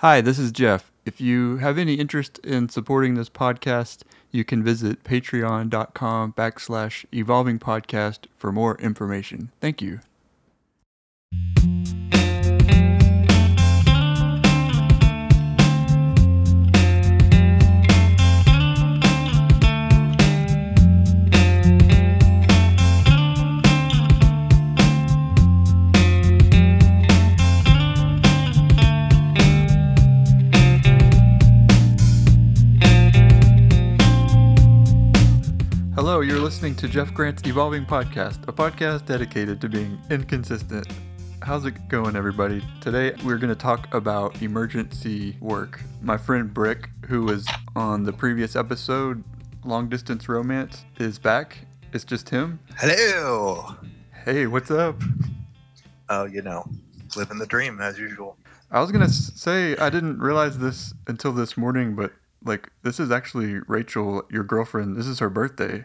Hi, this is Jeff. If you have any interest in supporting this podcast, you can visit patreon.com backslash evolving podcast for more information. Thank you. Listening to Jeff Grant's Evolving Podcast, a podcast dedicated to being inconsistent. How's it going, everybody? Today we're going to talk about emergency work. My friend Brick, who was on the previous episode, Long Distance Romance, is back. It's just him. Hello. Hey, what's up? Oh, you know, living the dream as usual. I was going to say, I didn't realize this until this morning, but like, this is actually Rachel, your girlfriend. This is her birthday.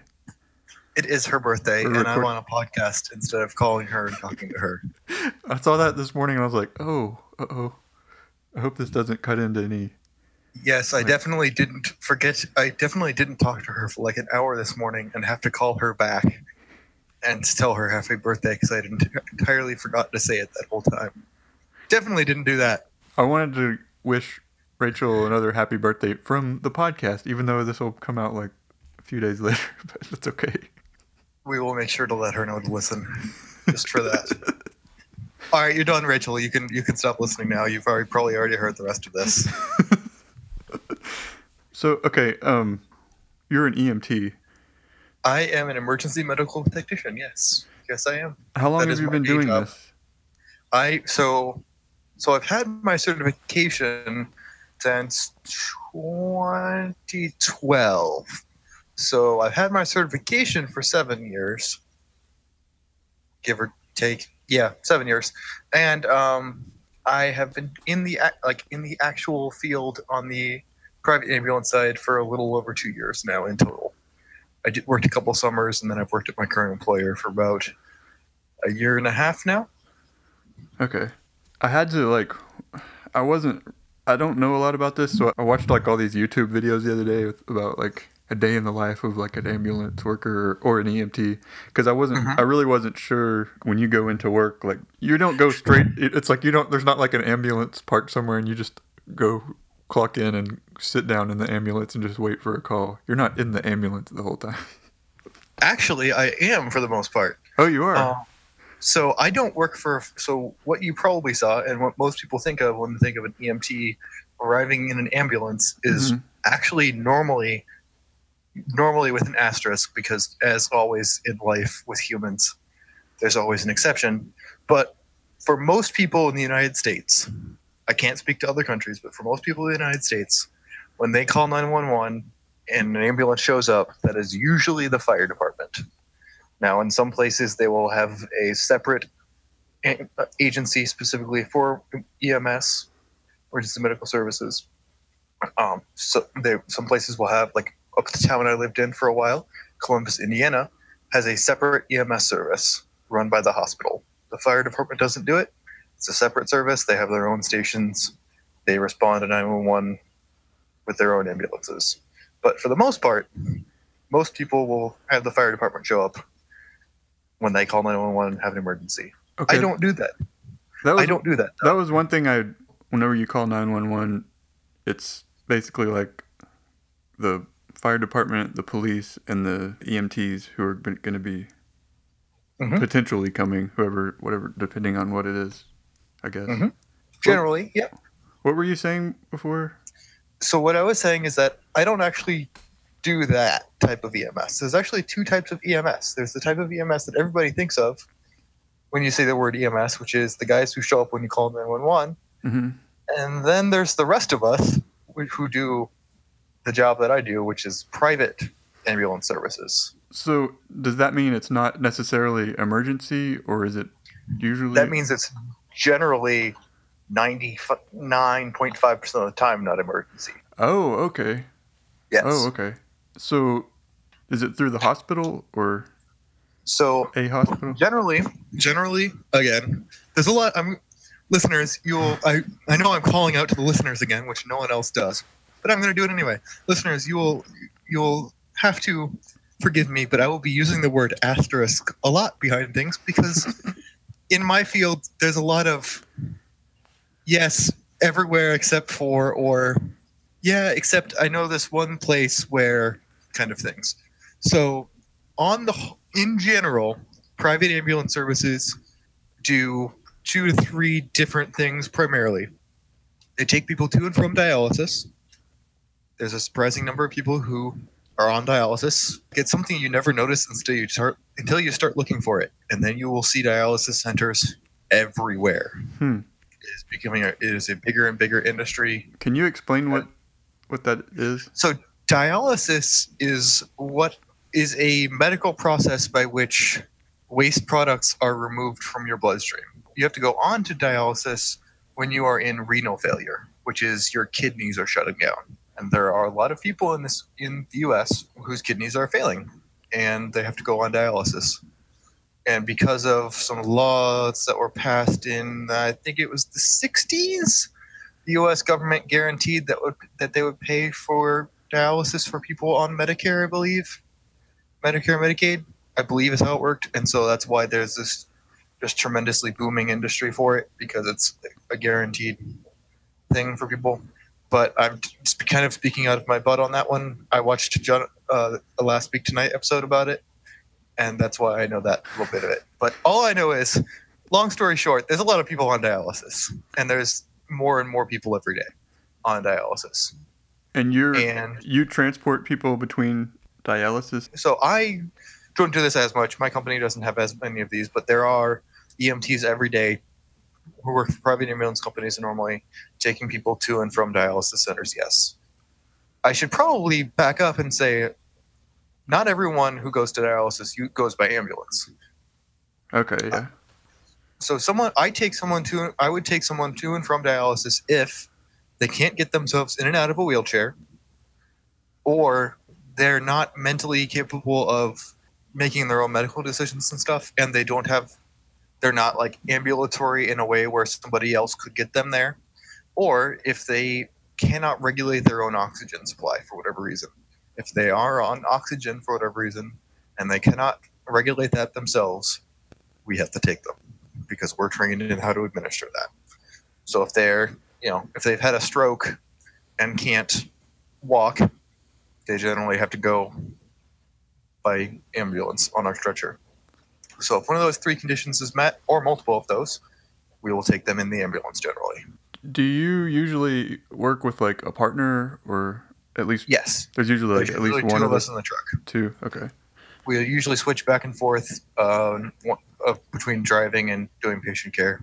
It is her birthday, We're and I'm on a podcast instead of calling her and talking to her. I saw that this morning and I was like, oh, uh oh. I hope this doesn't cut into any. Yes, I definitely didn't forget. I definitely didn't talk to her for like an hour this morning and have to call her back and tell her happy birthday because I didn't entirely forgot to say it that whole time. Definitely didn't do that. I wanted to wish Rachel another happy birthday from the podcast, even though this will come out like a few days later, but it's okay. We will make sure to let her know to listen, just for that. All right, you're done, Rachel. You can you can stop listening now. You've already probably already heard the rest of this. So, okay, um, you're an EMT. I am an emergency medical technician. Yes, yes, I am. How long That have you been doing job. this? I so so I've had my certification since 2012. So I've had my certification for seven years, give or take. Yeah, seven years, and um, I have been in the like in the actual field on the private ambulance side for a little over two years now in total. I did, worked a couple summers, and then I've worked at my current employer for about a year and a half now. Okay. I had to, like, I wasn't, I don't know a lot about this, so I watched, like, all these YouTube videos the other day with, about, like, a day in the life of, like, an ambulance worker or, or an EMT. Because I wasn't, Mhm. I really wasn't sure when you go into work, like, you don't go straight, it's like you don't, there's not like an ambulance parked somewhere and you just go clock in and sit down in the ambulance and just wait for a call. You're not in the ambulance the whole time. Actually, I am for the most part. Oh, you are? Um, so I don't work for. So what you probably saw, and what most people think of when they think of an EMT arriving in an ambulance, is Mhm. actually normally, normally with an asterisk, because as always in life with humans, there's always an exception. But for most people in the United States, I can't speak to other countries, but for most people in the United States, when they call 911 and an ambulance shows up, that is usually the fire department. Now, in some places, they will have a separate agency specifically for EMS, emergency medical services. Um, so, they, some places will have, like up the town I lived in for a while, Columbus, Indiana, has a separate EMS service run by the hospital. The fire department doesn't do it. It's a separate service. They have their own stations. They respond to 911 with their own ambulances. But for the most part, most people will have the fire department show up when they call 911 and have an emergency. okay. I don't do that. that was, I don't do that. That was one thing I. Whenever you call nine one one, it's basically like the fire department, the police, and the EMTs who are going to be Mhm. potentially coming. Whoever, whatever, depending on what it is, I guess. Mhm. Generally, yeah. What were you saying before? So what I was saying is that I don't actually do that type of EMS. There's actually two types of EMS. There's the type of EMS that everybody thinks of when you say the word EMS, which is the guys who show up when you call 911. hmm And then there's the rest of us who do the job that I do, which is private ambulance services. So does that mean it's not necessarily emergency, or is it usually? That means it's generally 99.5% of the time not emergency. Oh, okay. Yes. Oh, okay. So, is it through the hospital or So a hospital? generally, generally, again, there's a lot. I'm listeners, you'll I, I know I'm calling out to the listeners again, which no one else does, but I'm going to do it anyway. Listeners, you will you'll have to forgive me, but I will be using the word asterisk a lot behind things because in my field there's a lot of yes, everywhere except for or yeah, except I know this one place where kind of things. So on the in general, private ambulance services do two to three different things primarily. They take people to and from dialysis. There's a surprising number of people who are on dialysis. It's something you never notice until you start until you start looking for it, and then you will see dialysis centers everywhere. Hmm. It is becoming a, it is a bigger and bigger industry. Can you explain what what that is? So dialysis is what is a medical process by which waste products are removed from your bloodstream. You have to go on to dialysis when you are in renal failure, which is your kidneys are shutting down. And there are a lot of people in this in the US whose kidneys are failing and they have to go on dialysis. And because of some laws that were passed in I think it was the 60s, the US government guaranteed that would that they would pay for dialysis for people on Medicare, I believe. Medicare, Medicaid, I believe is how it worked, and so that's why there's this just tremendously booming industry for it because it's a guaranteed thing for people. But I'm just kind of speaking out of my butt on that one. I watched John, uh, the last week tonight episode about it, and that's why I know that little bit of it. But all I know is, long story short, there's a lot of people on dialysis, and there's more and more people every day on dialysis. And you're And you transport people between dialysis. so I don't do this as much. My company doesn't have as many of these, but there are EMTs every day who work for private ambulance companies are normally taking people to and from dialysis centers. Yes. I should probably back up and say not everyone who goes to dialysis goes by ambulance. Okay, yeah. So someone I take someone to I would take someone to and from dialysis if they can't get themselves in and out of a wheelchair or they're not mentally capable of making their own medical decisions and stuff and they don't have they're not like ambulatory in a way where somebody else could get them there or if they cannot regulate their own oxygen supply for whatever reason if they are on oxygen for whatever reason and they cannot regulate that themselves we have to take them because we're trained in how to administer that so if they're you know if they've had a stroke and can't walk they generally have to go by ambulance on our stretcher. So if one of those three conditions is met, or multiple of those, we will take them in the ambulance generally. Do you usually work with like a partner or at least Yes. there's usually like There's at least one of us in the truck. two. Okay. We usually switch back and forth um, uh, between driving and doing patient care.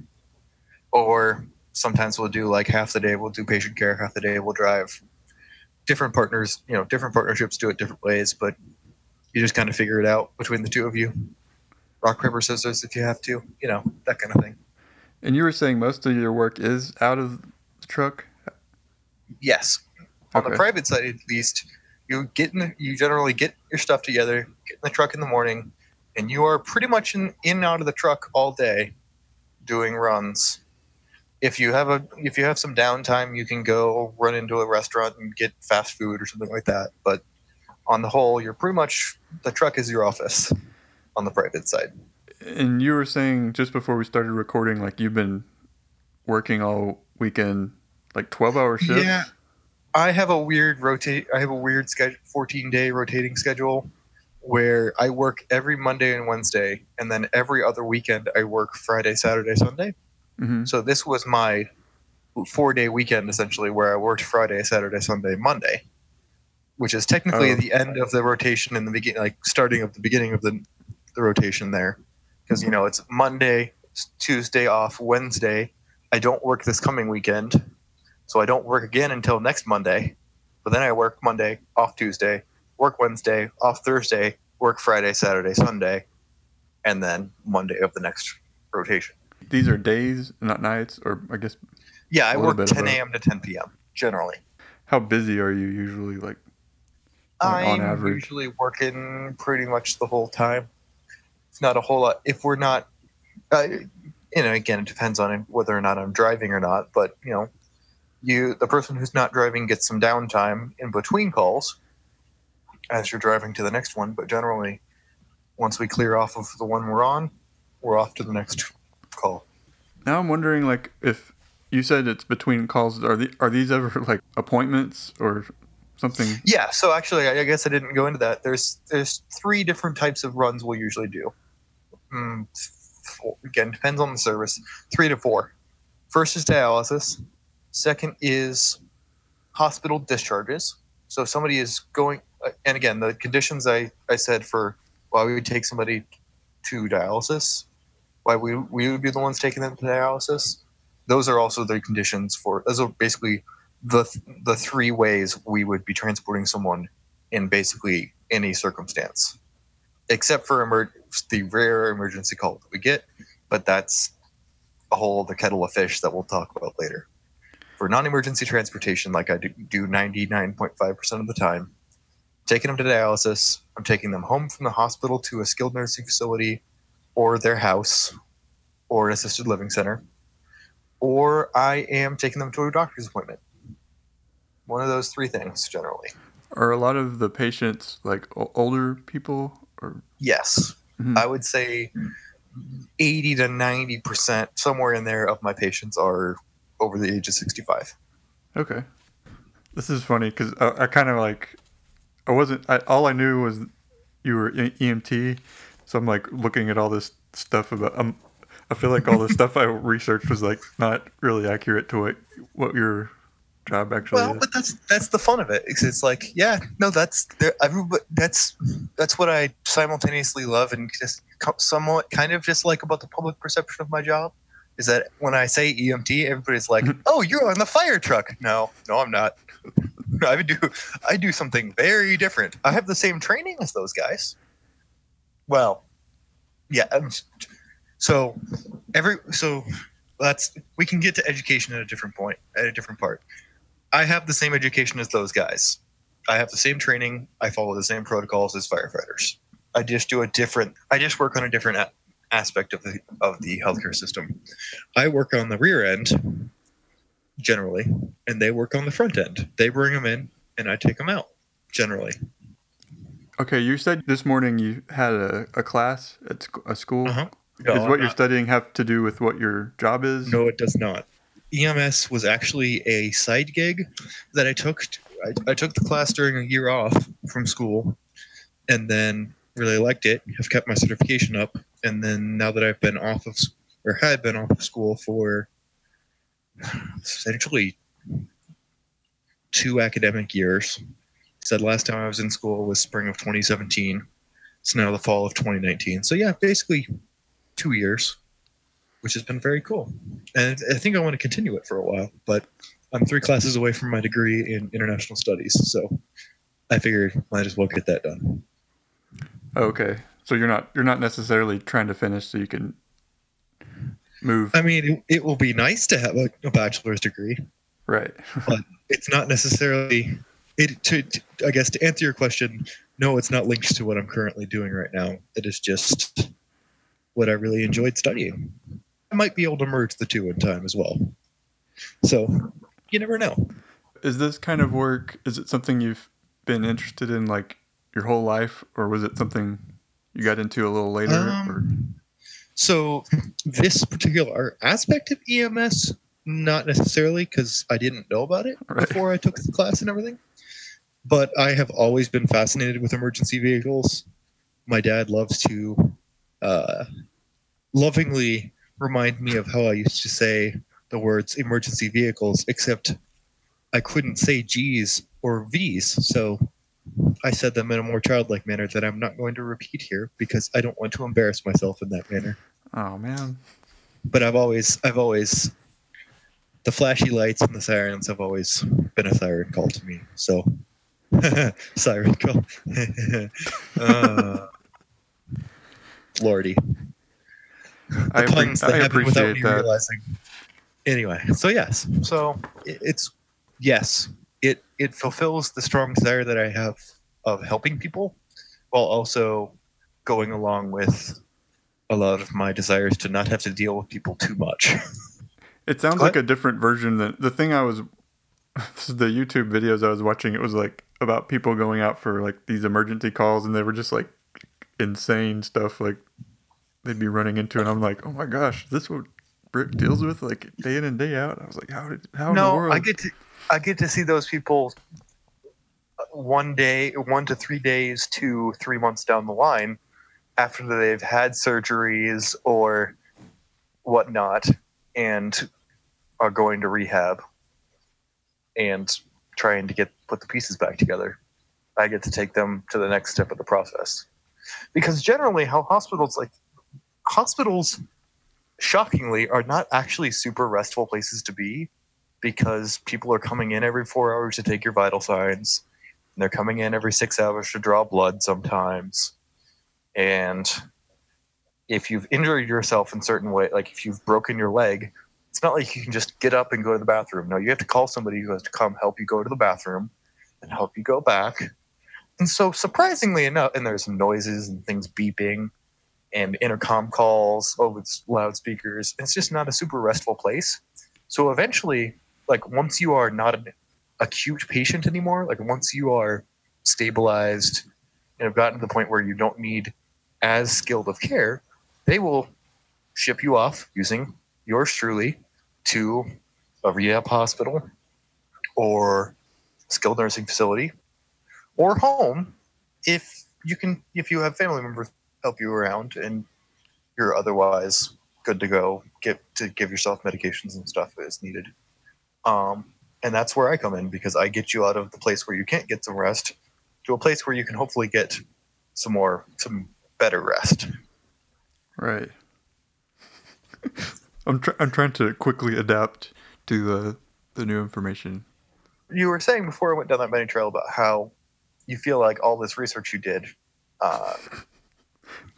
Or sometimes we'll do like half the day we'll do patient care, half the day we'll drive. Different partners, you know, different partnerships do it different ways, but you just kind of figure it out between the two of you. Rock, paper, scissors if you have to, you know, that kind of thing. And you were saying most of your work is out of the truck? Yes. On the private side, at least, you get in. The, you generally get your stuff together, get in the truck in the morning, and you are pretty much in, in and out of the truck all day, doing runs. If you have a if you have some downtime, you can go run into a restaurant and get fast food or something like that. But on the whole, you're pretty much the truck is your office on the private side. And you were saying just before we started recording, like you've been working all weekend, like twelve hour shifts. Yeah. I have a weird rotate. I have a weird schedule, 14 day rotating schedule, where I work every Monday and Wednesday, and then every other weekend I work Friday, Saturday, Sunday. hmm So this was my four day weekend essentially, where I worked Friday, Saturday, Sunday, Monday, which is technically Oh. the end of the rotation in the beginning, like starting of the beginning of the the rotation there, because you know it's Monday, Tuesday off, Wednesday. I don't work this coming weekend, so I don't work again until next Monday. But then I work Monday, off Tuesday, work Wednesday, off Thursday, work Friday, Saturday, Sunday, and then Monday of the next rotation. These are days, not nights, or I guess Yeah, I work 10 a.m. to 10 p.m. generally. how busy are you usually? Like Like, on I'm average. usually working pretty much the whole time. It's not a whole lot. If we're not, uh, you know, again, it depends on whether or not I'm driving or not. But you know, you the person who's not driving gets some downtime in between calls as you're driving to the next one. But generally, once we clear off of the one we're on, we're off to the next call. Now I'm wondering, like, if you said it's between calls, are the are these ever like appointments or something? Yeah. So actually, I guess I didn't go into that. There's there's three different types of runs we'll usually do. Mm, four, again, depends on the service. Three to four. First is dialysis. Second is hospital discharges. So if somebody is going, uh, and again, the conditions I, I said for why we would take somebody to dialysis, why we, we would be the ones taking them to dialysis, those are also the conditions for, those are basically the, the three ways we would be transporting someone in basically any circumstance, except for emer- the rare emergency call that we get, but that's a whole other kettle of fish that we'll talk about later for non-emergency transportation like I do 99.5% of the time, taking them to dialysis, I'm taking them home from the hospital to a skilled nursing facility or their house or an assisted living center, or I am taking them to a doctor's appointment. One of those three things generally. Are a lot of the patients like older people or Yes. Mm-hmm. I would say 80 to 90% somewhere in there of my patients are over the age of 65. Okay. This is funny because I, I kind of like, I wasn't, I, all I knew was you were EMT. So I'm like looking at all this stuff about, um, I feel like all the stuff I researched was like not really accurate to what, what your job actually well, is. but that's, that's the fun of it. It's, it's like, yeah, no, that's, there, everybody, that's, that's what I simultaneously love and just somewhat kind of just like about the public perception of my job is that when I say EMT, everybody's like, mm-hmm. "Oh, you're on the fire truck." No, no, I'm not. I do I do something very different. I have the same training as those guys. Well, yeah. So every so that's we can get to education at a different point at a different part. I have the same education as those guys. I have the same training. I follow the same protocols as firefighters. I just do a different. I just work on a different aspect of the of the healthcare system. I work on the rear end generally, and they work on the front end. They bring them in, and I take them out generally. Okay, you said this morning you had a, a class at sc- a school. Uh-huh. No, Does what you're studying have to do with what your job is? No, it does not. EMS was actually a side gig that I took. I, I took the class during a year off from school, and then really liked it. Have kept my certification up, and then now that I've been off of or had been off of school for essentially two academic years. Said last time I was in school was spring of 2017. It's now the fall of 2019. So yeah, basically two years, which has been very cool. And I think I want to continue it for a while, but I'm three classes away from my degree in international studies. So I figured might as well get that done. Okay, so you're not you're not necessarily trying to finish so you can move. I mean, it, it will be nice to have a, a bachelor's degree, right? but it's not necessarily it. To, to I guess to answer your question, no, it's not linked to what I'm currently doing right now. It is just what I really enjoyed studying. Might be able to merge the two in time as well. So you never know. Is this kind of work? Is it something you've been interested in, like your whole life, or was it something you got into a little later? Um, so this particular aspect of EMS, not necessarily because I didn't know about it right. before I took the class and everything. But I have always been fascinated with emergency vehicles. My dad loves to uh, lovingly remind me of how I used to say the words emergency vehicles, except I couldn't say G's or V's. So I said them in a more childlike manner that I'm not going to repeat here because I don't want to embarrass myself in that manner. Oh man. But I've always I've always the flashy lights and the sirens have always been a siren call to me. So siren call. uh, Lordy. I, puns I appreciate that. Realizing. Anyway, so yes. So it's yes, it it fulfills the strong desire that I have of helping people, while also going along with a lot of my desires to not have to deal with people too much. It sounds Go like a different version than the thing I was. The YouTube videos I was watching. It was like about people going out for like these emergency calls, and they were just like insane stuff. Like they'd be running into, and I'm like, oh my gosh, is this what Brick deals with like day in and day out. I was like, how did how in the no, world? I get to I get to see those people uh, one day, one to three days to three months down the line after they've had surgeries or whatnot and are going to rehab and trying to get put the pieces back together. I get to take them to the next step of the process. Because generally how hospitals like hospitals shockingly are not actually super restful places to be because people are coming in every 4 hours to take your vital signs. And they're coming in every 6 hours to draw blood sometimes. And if you've injured yourself in certain way, like if you've broken your leg, it's not like you can just get up and go to the bathroom. No, you have to call somebody who has to come help you go to the bathroom and help you go back. And so, surprisingly enough, and there's some noises and things beeping and intercom calls over loudspeakers. It's just not a super restful place. So, eventually, like once you are not an acute patient anymore, like once you are stabilized and have gotten to the point where you don't need as skilled of care, they will ship you off using yours truly to a rehab hospital or skilled nursing facility or home if you can if you have family members help you around and you're otherwise good to go get to give yourself medications and stuff as needed um, and that's where i come in because i get you out of the place where you can't get some rest to a place where you can hopefully get some more some better rest right. I'm tr- I'm trying to quickly adapt to the the new information. you were saying before I went down that many trail about how you feel like all this research you did uh,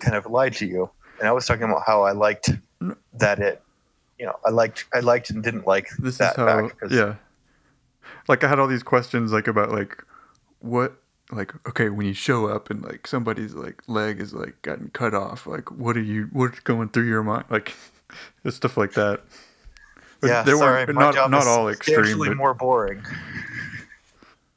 kind of lied to you, and I was talking about how I liked that it, you know, I liked I liked and didn't like This that is how yeah. Like I had all these questions like about like what like okay when you show up and like somebody's like leg is like gotten cut off like what are you what's going through your mind like stuff like that. But yeah. they sorry, weren't my not job not is all extreme. But, more boring.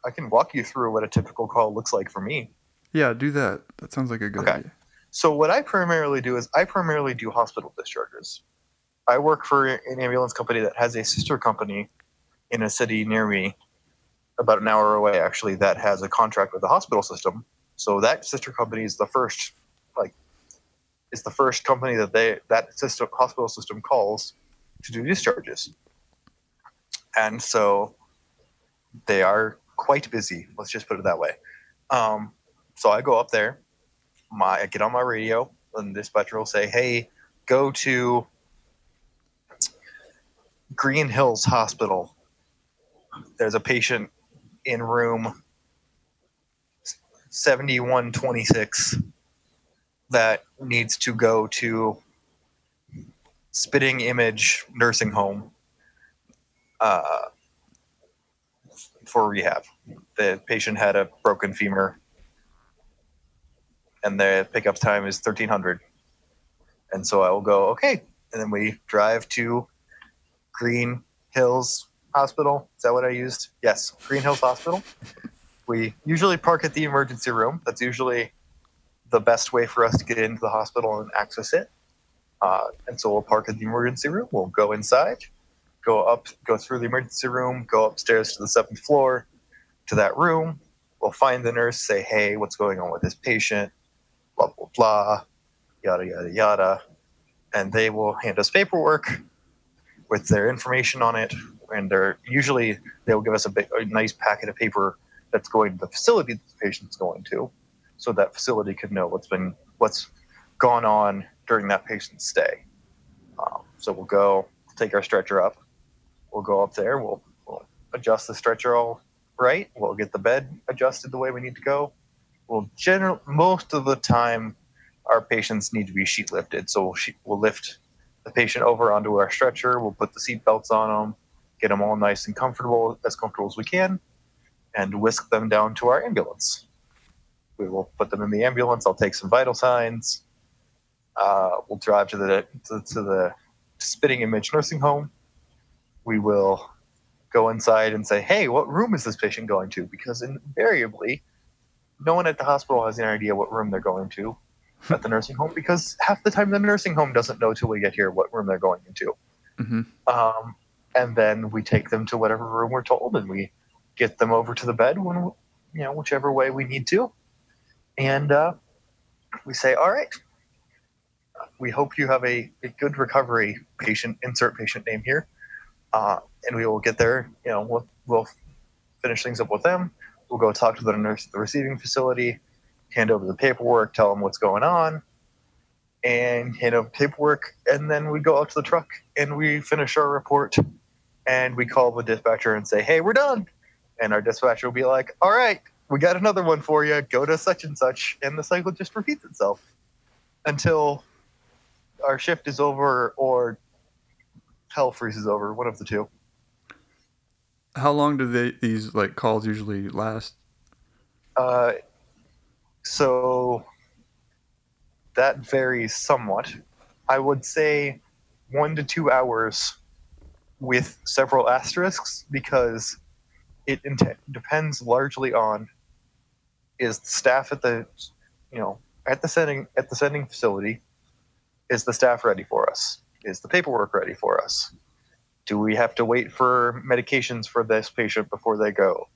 I can walk you through what a typical call looks like for me. yeah, do that. That sounds like a good Okay. idea. So what I primarily do is I primarily do hospital discharges. I work for an ambulance company that has a sister company in a city near me, about an hour away actually, that has a contract with the hospital system. So that sister company is the first, like, is the first company that they that system hospital system calls to do discharges. And so they are quite busy. Let's just put it that way. Um, so I go up there my I get on my radio and the dispatcher will say, "Hey, go to Green Hills Hospital. There's a patient in room 7126 that needs to go to Spitting Image Nursing Home uh, for rehab. The patient had a broken femur and the pickup time is 1300 and so i will go okay. And then we drive to green hills hospital. Is that what i used? Yes green hills hospital. We usually park at the emergency room. That's usually the best way for us to get into the hospital and access it. Uh, and so we'll park at the emergency room. We'll go inside go up go through the emergency room go upstairs to the seventh floor to that room. We'll find the nurse say hey what's going on with this patient blah blah blah, yada yada yada, and they will hand us paperwork with their information on it, and they're usually they'll give us a, big, a nice packet of paper that's going to the facility that the patient's going to, so that facility could know what's been what's gone on during that patient's stay. Um, so we'll go take our stretcher up. We'll go up there. We'll, we'll adjust the stretcher all right. We'll get the bed adjusted the way we need to go well, general most of the time, our patients need to be sheet lifted. So we'll, sheet, we'll lift the patient over onto our stretcher. We'll put the seat belts on them, get them all nice and comfortable, as comfortable as we can, and whisk them down to our ambulance. We will put them in the ambulance. I'll take some vital signs. Uh, we'll drive to the to, to the Spitting Image nursing home. We will go inside and say, "Hey, what room is this patient going to?" Because invariably, no one at the hospital has any idea what room they're going to at the nursing home because half the time the nursing home doesn't know till we get here what room they're going into. hmm Um, and then we take them to whatever room we're told, and we get them over to the bed when you know whichever way we need to, and uh, we say, "All right, we hope you have a, a good recovery." Patient insert patient name here, uh, and we will get there. You know, we'll, we'll finish things up with them. We'll go talk to the nurse at the receiving facility, hand over the paperwork, tell them what's going on, and hand over paperwork, and then we go out to the truck and we finish our report and we call the dispatcher and say, "Hey, we're done." And our dispatcher will be like, "All right, we got another one for you. Go to such and such," and the cycle just repeats itself until our shift is over or hell freezes over. One of the two. How long do they these like calls usually last? Uh, so that varies somewhat. I would say one to two hours with several asterisks because it depends largely on is the staff at the you know at the sending at the sending facility is the staff ready for us is the paperwork ready for us do we have to wait for medications for this patient before they go?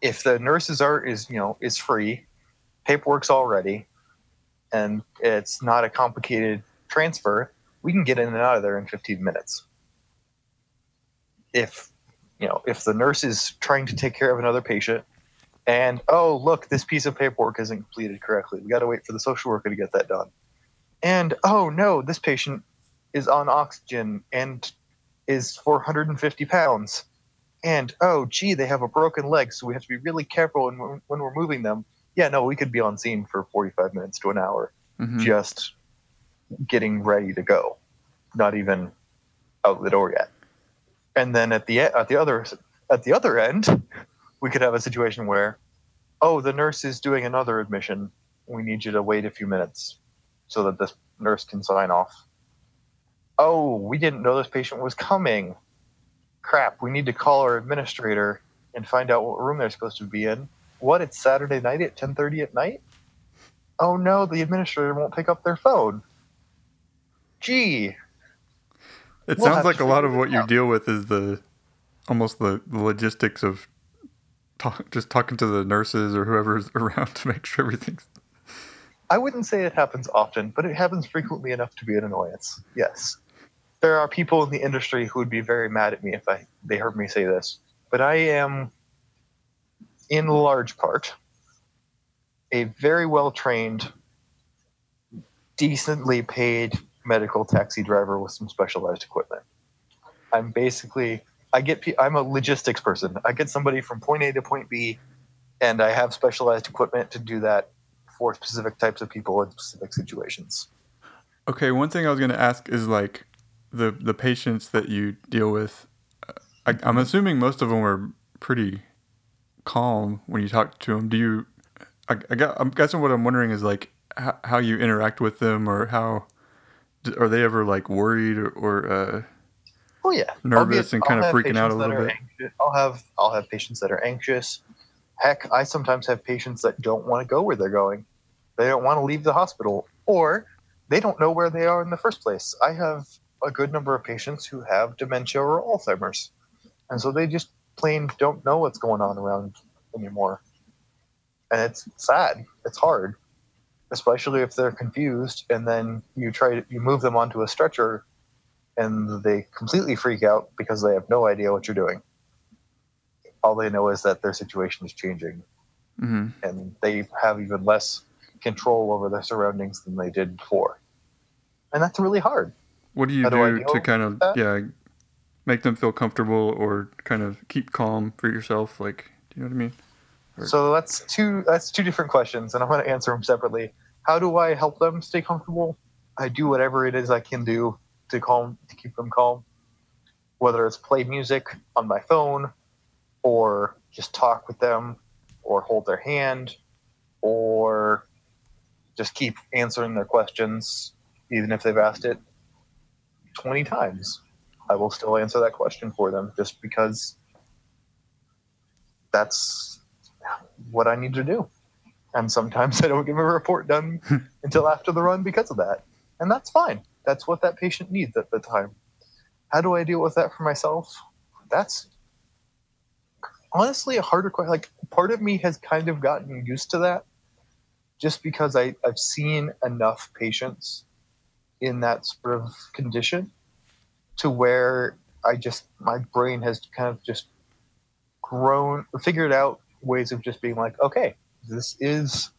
If the nurses are is you know is free paperwork's all ready and it's not a complicated transfer we can get in and out of there in 15 minutes. If you know if the nurse is trying to take care of another patient and oh look this piece of paperwork isn't completed correctly we got to wait for the social worker to get that done. And oh no this patient is on oxygen and is 450 pounds. And oh gee they have a broken leg so we have to be really careful when we're, when we're moving them. Yeah no we could be on scene for 45 minutes to an hour Mhm. just getting ready to go. Not even out the door yet. And then at the at the other at the other end we could have a situation where oh the nurse is doing another admission. We need you to wait a few minutes so that this nurse can sign off oh we didn't know this patient was coming crap we need to call our administrator and find out what room they're supposed to be in what it's saturday night at 10.30 at night oh no the administrator won't pick up their phone gee It We'll sounds like a lot of what you out. deal with is the almost the, the logistics of talk, just talking to the nurses or whoever's around to make sure everything's. I wouldn't say it happens often, but it happens frequently enough to be an annoyance. Yes. There are people in the industry who would be very mad at me if I they heard me say this. But I am in large part a very well trained, decently paid medical taxi driver with some specialized equipment. I'm basically I get I'm a logistics person. I get somebody from point A to point B and I have specialized equipment to do that for specific types of people in specific situations. Okay, one thing I was going to ask is like the the patients that you deal with. uh, I, I'm assuming most of them are pretty calm when you talk to them. Do you? I, I got, I'm guessing what I'm wondering is like how, how you interact with them or how are they ever like worried or, or uh, Oh yeah, nervous and I'll kind of freaking out a little bit? anxious- I'll have I'll have patients that are anxious. Heck, I sometimes have patients that don't want to go where they're going. They don't want to leave the hospital, or they don't know where they are in the first place. I have a good number of patients who have dementia or Alzheimer's, and so they just plain don't know what's going on around anymore. And it's sad. It's hard, especially if they're confused, and then you try to you move them onto a stretcher and they completely freak out because they have no idea what you're doing. All they know is that their situation is changing hmm and they have even less control over their surroundings than they did before. And that's really hard. What do you do do to kind of yeah make them feel comfortable or kind of keep calm for yourself? Like, do you know what I mean? Or- So that's two that's two different questions and I'm going to answer them separately. How do I help them stay comfortable? I do whatever it is I can do to calm to keep them calm. Whether it's play music on my phone or just talk with them or hold their hand or just keep answering their questions, even if they've asked it 20 times. I will still answer that question for them just because that's what I need to do. And sometimes I don't get my report done until after the run because of that. And that's fine. That's what that patient needs at the time. How do I deal with that for myself? That's honestly a harder question. Like, part of me has kind of gotten used to that just because I, I've seen enough patients in that sort of condition to where I just, my brain has kind of just grown, figured out ways of just being like, okay, this is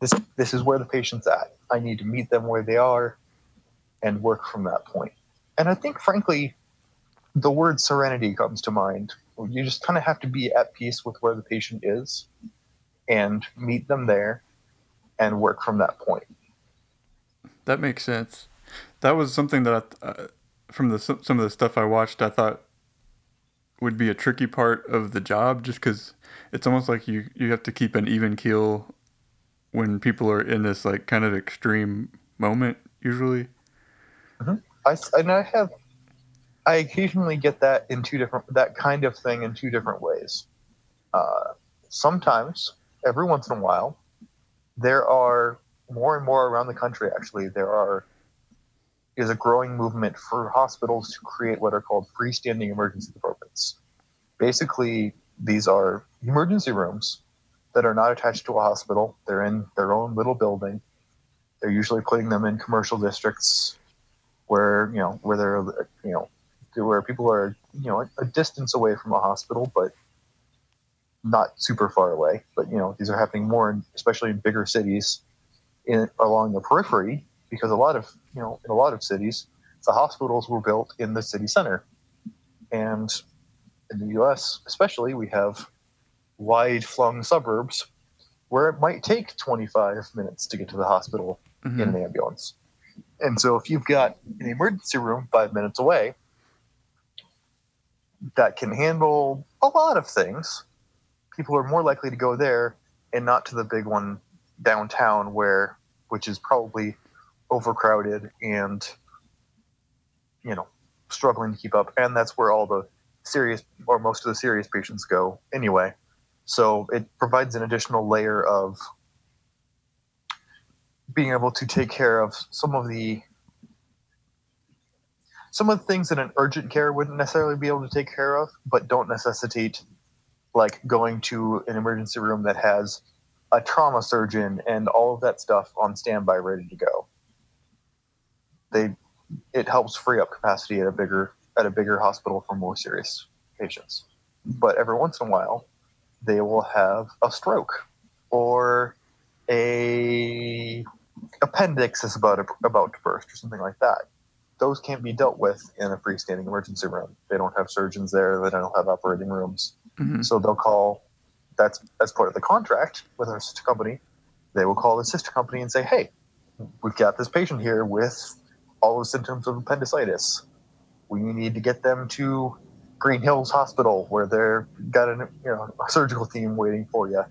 this this is where the patient's at. I need to meet them where they are and work from that point. And I think frankly, the word serenity comes to mind. You just kind of have to be at peace with where the patient is and meet them there and work from that point. That makes sense. That was something that I, uh, from the some of the stuff I watched, I thought would be a tricky part of the job, just because it's almost like you you have to keep an even keel when people are in this like kind of extreme moment. Usually, mm-hmm. I and I have I occasionally get that in two different that kind of thing in two different ways. Uh, sometimes, every once in a while, there are more and more around the country. Actually, there are is a growing movement for hospitals to create what are called freestanding emergency departments. Basically, these are emergency rooms that are not attached to a hospital. They're in their own little building. They're usually putting them in commercial districts where you know where they're you know where people are you know a distance away from a hospital, but not super far away. But you know these are happening more, in, especially in bigger cities, in along the periphery, because a lot of you know in a lot of cities, the hospitals were built in the city center, and in the U.S. especially, we have wide-flung suburbs where it might take 25 minutes to get to the hospital mm-hmm. in an ambulance. And so if you've got an emergency room five minutes away that can handle a lot of things, people are more likely to go there and not to the big one downtown where which is probably overcrowded and you know struggling to keep up. And that's where all the serious or most of the serious patients go anyway. So it provides an additional layer of being able to take care of some of the some of the things that an urgent care wouldn't necessarily be able to take care of, but don't necessitate like going to an emergency room that has a trauma surgeon and all of that stuff on standby ready to go. They it helps free up capacity at a bigger at a bigger hospital for more serious patients. But every once in a while, they will have a stroke or a appendix is about about to burst or something like that. Those can't be dealt with in a freestanding emergency room. They don't have surgeons there. They don't have operating rooms. Mm-hmm. So they'll call. That's as part of the contract with our sister company. They will call the sister company and say, "Hey, we've got this patient here with all the symptoms of appendicitis. We need to get them to Green Hills Hospital where they're got a you know a surgical team waiting for you.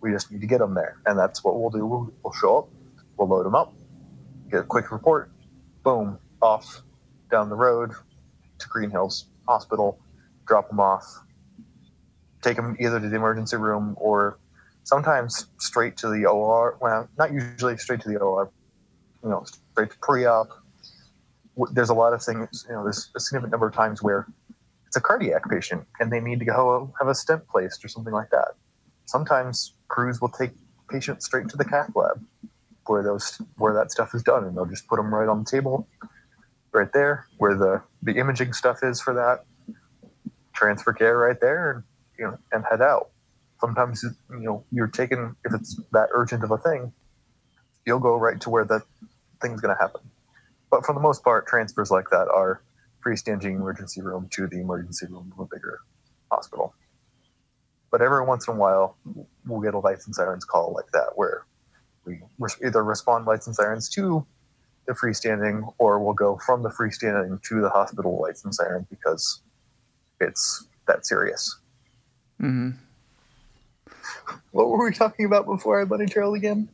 We just need to get them there, and that's what we'll do. We'll, we'll show up, we'll load them up, get a quick report, boom, off down the road to Green Hills Hospital, drop them off, take them either to the emergency room or sometimes straight to the OR. Well, not usually straight to the OR. You know, straight to pre-op. There's a lot of things. You know, there's a significant number of times where it's a cardiac patient and they need to go have a stent placed or something like that. Sometimes crews will take patients straight to the cath lab where those where that stuff is done and they'll just put them right on the table right there where the the imaging stuff is for that transfer care right there and you know and head out sometimes you know you're taken if it's that urgent of a thing you'll go right to where that thing's going to happen but for the most part transfers like that are freestanding emergency room to the emergency room of a bigger hospital. But every once in a while, we'll get a lights and sirens call like that, where we either respond lights and sirens to the freestanding, or we'll go from the freestanding to the hospital lights and sirens because it's that serious. Mm-hmm. What were we talking about before I bunny trailed again?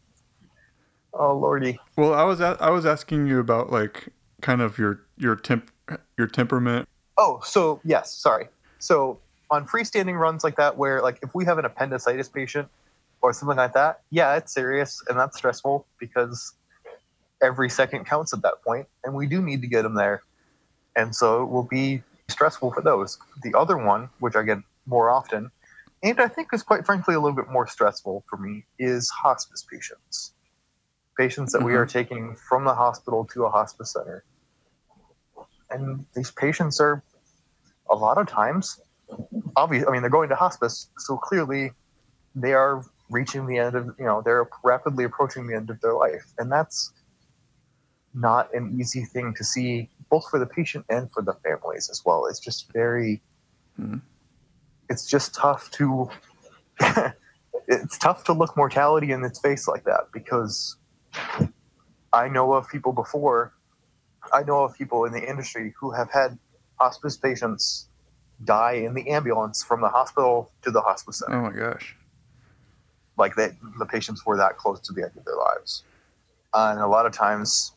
Oh lordy. Well, I was a- I was asking you about like kind of your your temp your temperament. Oh, so yes, sorry. So on freestanding runs like that, where like if we have an appendicitis patient or something like that, yeah, it's serious and that's stressful because every second counts at that point, and we do need to get them there, and so it will be stressful for those. The other one, which I get more often, and I think is quite frankly a little bit more stressful for me, is hospice patients. Patients that we Mhm. are taking from the hospital to a hospice center. And these patients are a lot of times obvious i mean they're going to hospice so clearly they are reaching the end of you know they're rapidly approaching the end of their life and that's not an easy thing to see both for the patient and for the families as well it's just very Mhm. It's just tough to it's tough to look mortality in its face like that because i know of people before i know of people in the industry who have had hospice patients die in the ambulance from the hospital to the hospice center Oh my gosh. like they, the patients were that close to the end of their lives. Uh, and a lot of times,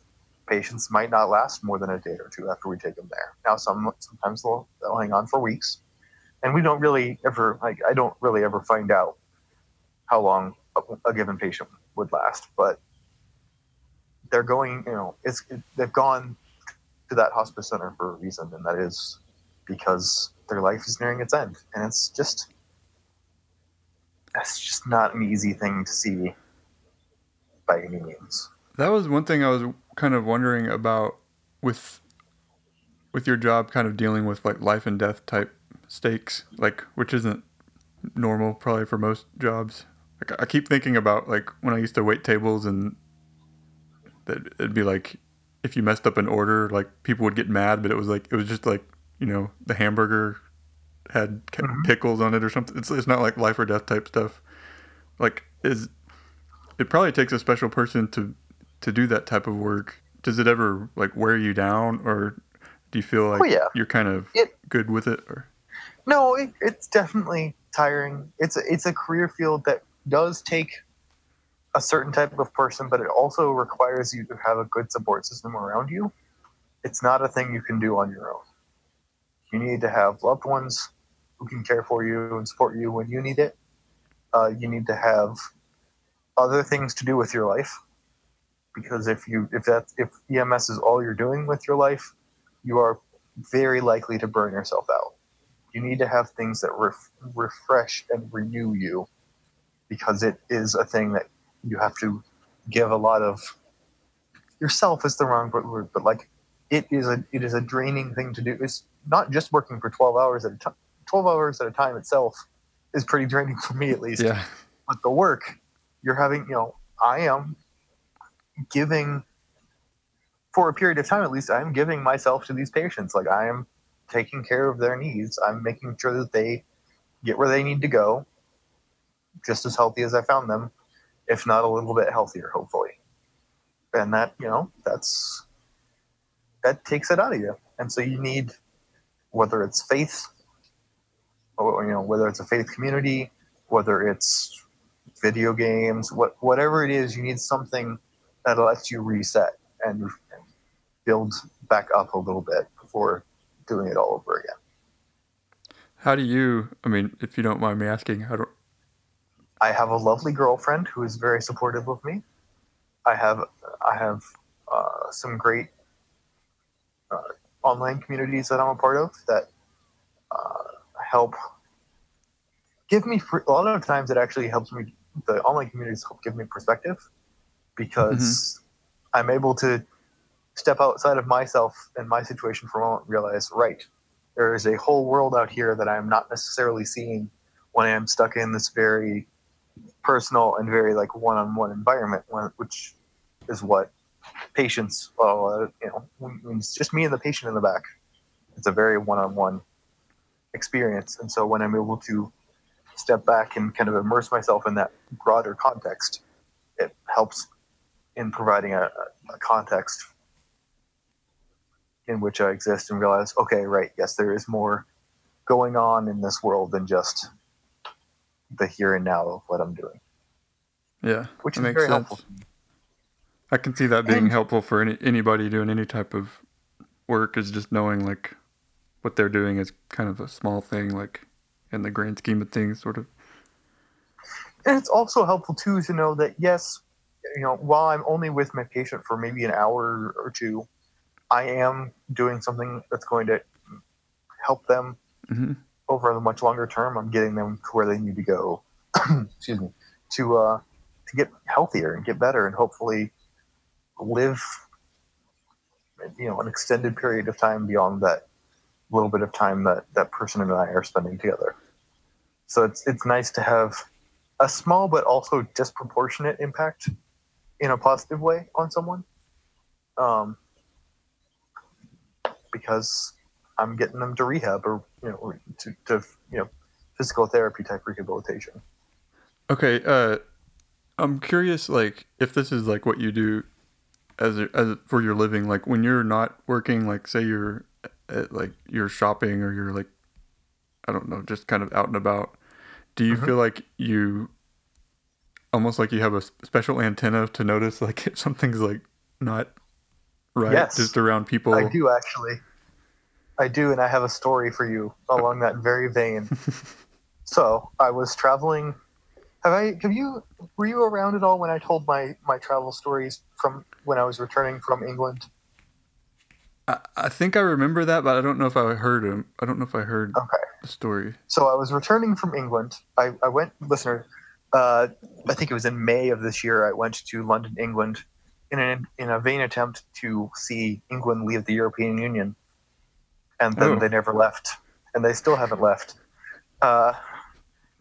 patients might not last more than a day or two after we take them there. Now, some sometimes they'll, they'll hang on for weeks, and we don't really ever like I don't really ever find out how long a, a given patient would last, but they're going. You know, it's it, they've gone to that hospice center for a reason, and that is because their life is nearing its end, and it's just that's just not an easy thing to see by any means. That was one thing I was kind of wondering about with with your job kind of dealing with like life and death type stakes, like which isn't normal probably for most jobs. Like I keep thinking about like when I used to wait tables and that it'd be like if you messed up an order, like people would get mad, but it was like it was just like, you know, the hamburger had Mhm. pickles on it or something. It's it's not like life or death type stuff. Like is it probably takes a special person to to do that type of work. Does it ever like wear you down, or do you feel like Oh, yeah. you're kind of It- good with it? Or No, it, it's definitely tiring. It's a, it's a career field that does take a certain type of person, but it also requires you to have a good support system around you. It's not a thing you can do on your own. You need to have loved ones who can care for you and support you when you need it. Uh, you need to have other things to do with your life because if you if that if EMS is all you're doing with your life, you are very likely to burn yourself out you need to have things that ref- refresh and renew you because it is a thing that you have to give a lot of yourself is the wrong word but like it is a it is a draining thing to do. It's not just working for 12 hours at a time 12 hours at a time itself is pretty draining for me at least. Yeah, but the work you're having you know i am giving for a period of time at least i'm giving myself to these patients. Like i am taking care of their needs. I'm making sure that they get where they need to go just as healthy as i found them if not a little bit healthier hopefully. And that you know that's that takes it out of you. And so you need whether it's faith or you know whether it's a faith community whether it's video games, what whatever it is, you need something that lets you reset and, and build back up a little bit before doing it all over again. how do you? I mean, if you don't mind me asking, how do? I have a lovely girlfriend who is very supportive of me. I have I have uh, some great uh, online communities that I'm a part of that uh, help give me a lot of times it actually helps me the online communities help give me perspective because I'm able to step outside of myself and my situation for a moment and realize right there is a whole world out here that I'm not necessarily seeing when I'm stuck in this very personal and very like one-on-one environment which is what patients well uh, you know when it's just me and the patient in the back. It's a very one-on-one experience. And so when i'm able to step back and kind of immerse myself in that broader context it helps in providing a, a context in which i exist and realize okay right yes there is more going on in this world than just the here and now of what i'm doing Yeah, which that is makes very sense. helpful. I can see that being And- helpful for any anybody doing any type of work is just knowing like what they're doing is kind of a small thing, like in the grand scheme of things, sort of. And it's also helpful too to know that yes, you know, while I'm only with my patient for maybe an hour or two, I am doing something that's going to help them hmm over the much longer term. I'm getting them to where they need to go. excuse me, to uh, to get healthier and get better, and hopefully live, you know, an extended period of time beyond that little bit of time that that person and I are spending together. So it's it's nice to have a small but also disproportionate impact in a positive way on someone, um, because I'm getting them to rehab or you know or to, to you know physical therapy type rehabilitation. Okay, uh, I'm curious, like, if this is like what you do as a, as a- for your living, like when you're not working, like say you're at, like you're shopping or you're like, I don't know, just kind of out and about. Do you Mhm. feel like you almost like you have a special antenna to notice like if something's like not right Yes. just around people? I do actually. I do, and I have a story for you along that very vein. so I was traveling. Have I? Have you? Were you around at all when I told my my travel stories from when I was returning from England? I, I think I remember that, but I don't know if I heard him. I don't know if I heard Okay. the story. So I was returning from England. I, I went, listener. Uh, I think it was in May of this year. I went to London, England, in an in a vain attempt to see England leave the European Union, and then Oh. they never left, and they still haven't left. Uh,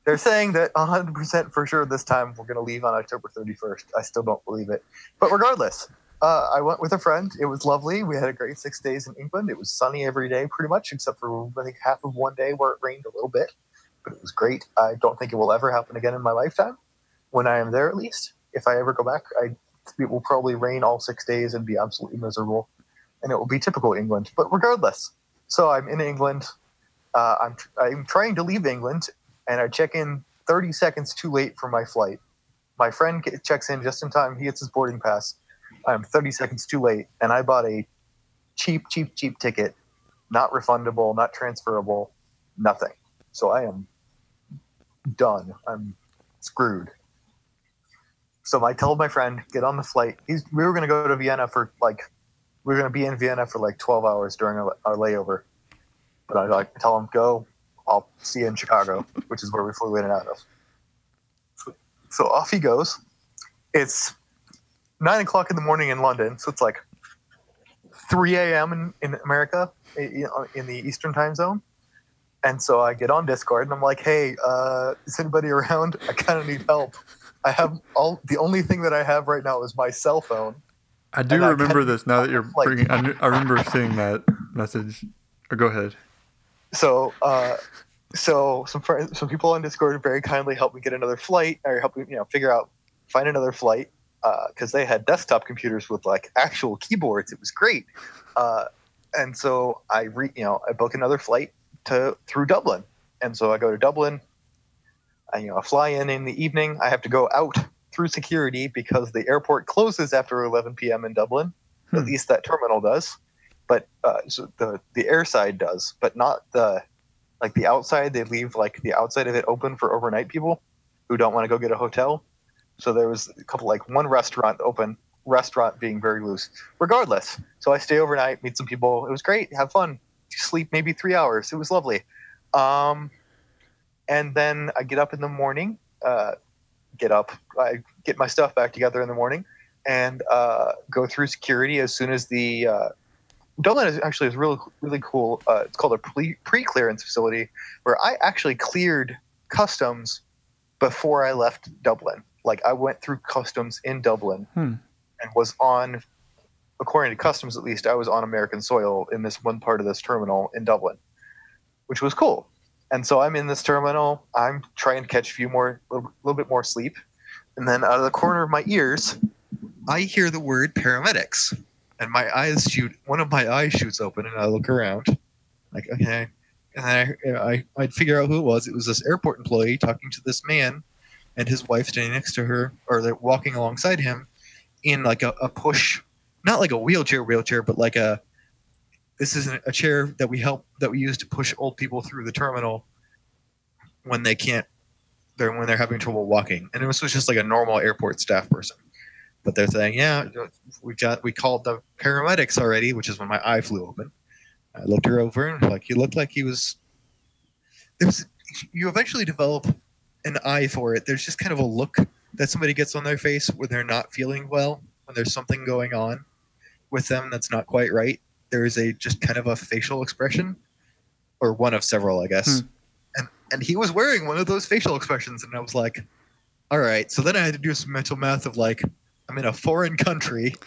they're saying that 100% for sure this time we're going to leave on October 31st. I still don't believe it, but regardless, uh, I went with a friend. It was lovely. We had a great six days in England. It was sunny every day, pretty much, except for I think half of one day where it rained a little bit. But it was great. I don't think it will ever happen again in my lifetime. When I am there, at least, if I ever go back, I it will probably rain all six days and be absolutely miserable, and it will be typical England. But regardless, so I'm in England. Uh, I'm I'm trying to leave England, and I check in 30 seconds too late for my flight. My friend ge- checks in just in time. He gets his boarding pass. I'm 30 seconds too late, and I bought a cheap, cheap, cheap ticket, not refundable, not transferable, nothing. So I am done. I'm screwed. So I told my friend, get on the flight. He's, we were going to go to Vienna for like, we were going to be in Vienna for like 12 hours during our, layover. But I like tell him, go. I'll see you in Chicago, which is where we flew in and out of. So, so off he goes. It's nine o'clock in the morning in London, so it's like 3 a.m. in, in America, in the Eastern time zone. And so I get on Discord and I'm like, hey, uh, is anybody around? I kind of need help. I have all the only thing that I have right now is my cell phone. I do And I remember this now that you're like- bringing. I, I remember seeing that message. Or go ahead. So, uh, so some friends, some people on Discord very kindly helped me get another flight, or help me, you know, figure out find another flight because they had desktop computers with like actual keyboards. It was great, uh, and so I re, you know, I book another flight to through Dublin, and so I go to Dublin. I you know I fly in in the evening. I have to go out through security because the airport closes after 11 p.m. in Dublin. At Hmm. least that terminal does, but uh, so the the air side does, but not the like the outside. They leave like the outside of it open for overnight people who don't want to go get a hotel. So there was a couple like one restaurant open, restaurant being very loose. Regardless, so I stay overnight, meet some people. It was great, have fun, sleep maybe three hours. It was lovely. Um, and then I get up in the morning. Uh, get up. I get my stuff back together in the morning and uh, go through security as soon as the uh, Dublin is actually is really really cool. Uh, it's called a pre clearance facility where I actually cleared customs before I left Dublin. Like I went through customs in Dublin Hmm. and was on, according to customs at least, I was on American soil in this one part of this terminal in Dublin, which was cool. And so I'm in this terminal. I'm trying to catch a few more, a little, little bit more sleep, and then out of the corner of my ears, I hear the word paramedics, and my eyes shoot. One of my eyes shoots open, and I look around, like okay, and I I I'd figure out who it was. It was this airport employee talking to this man, and his wife standing next to her, or they're walking alongside him, in like a, a push, not like a wheelchair wheelchair, but like a this is a chair that we help that we use to push old people through the terminal when they can't they're when they're having trouble walking. And it was just like a normal airport staff person. But they're saying, yeah, we got we called the paramedics already, which is when my eye flew open. I looked her over and like he looked like he was there was you eventually develop an eye for it. There's just kind of a look that somebody gets on their face when they're not feeling well, when there's something going on with them that's not quite right. There is a just kind of a facial expression, or one of several, I guess. Hmm. And and he was wearing one of those facial expressions, and I was like, all right. So then I had to do some mental math of like, I'm in a foreign country.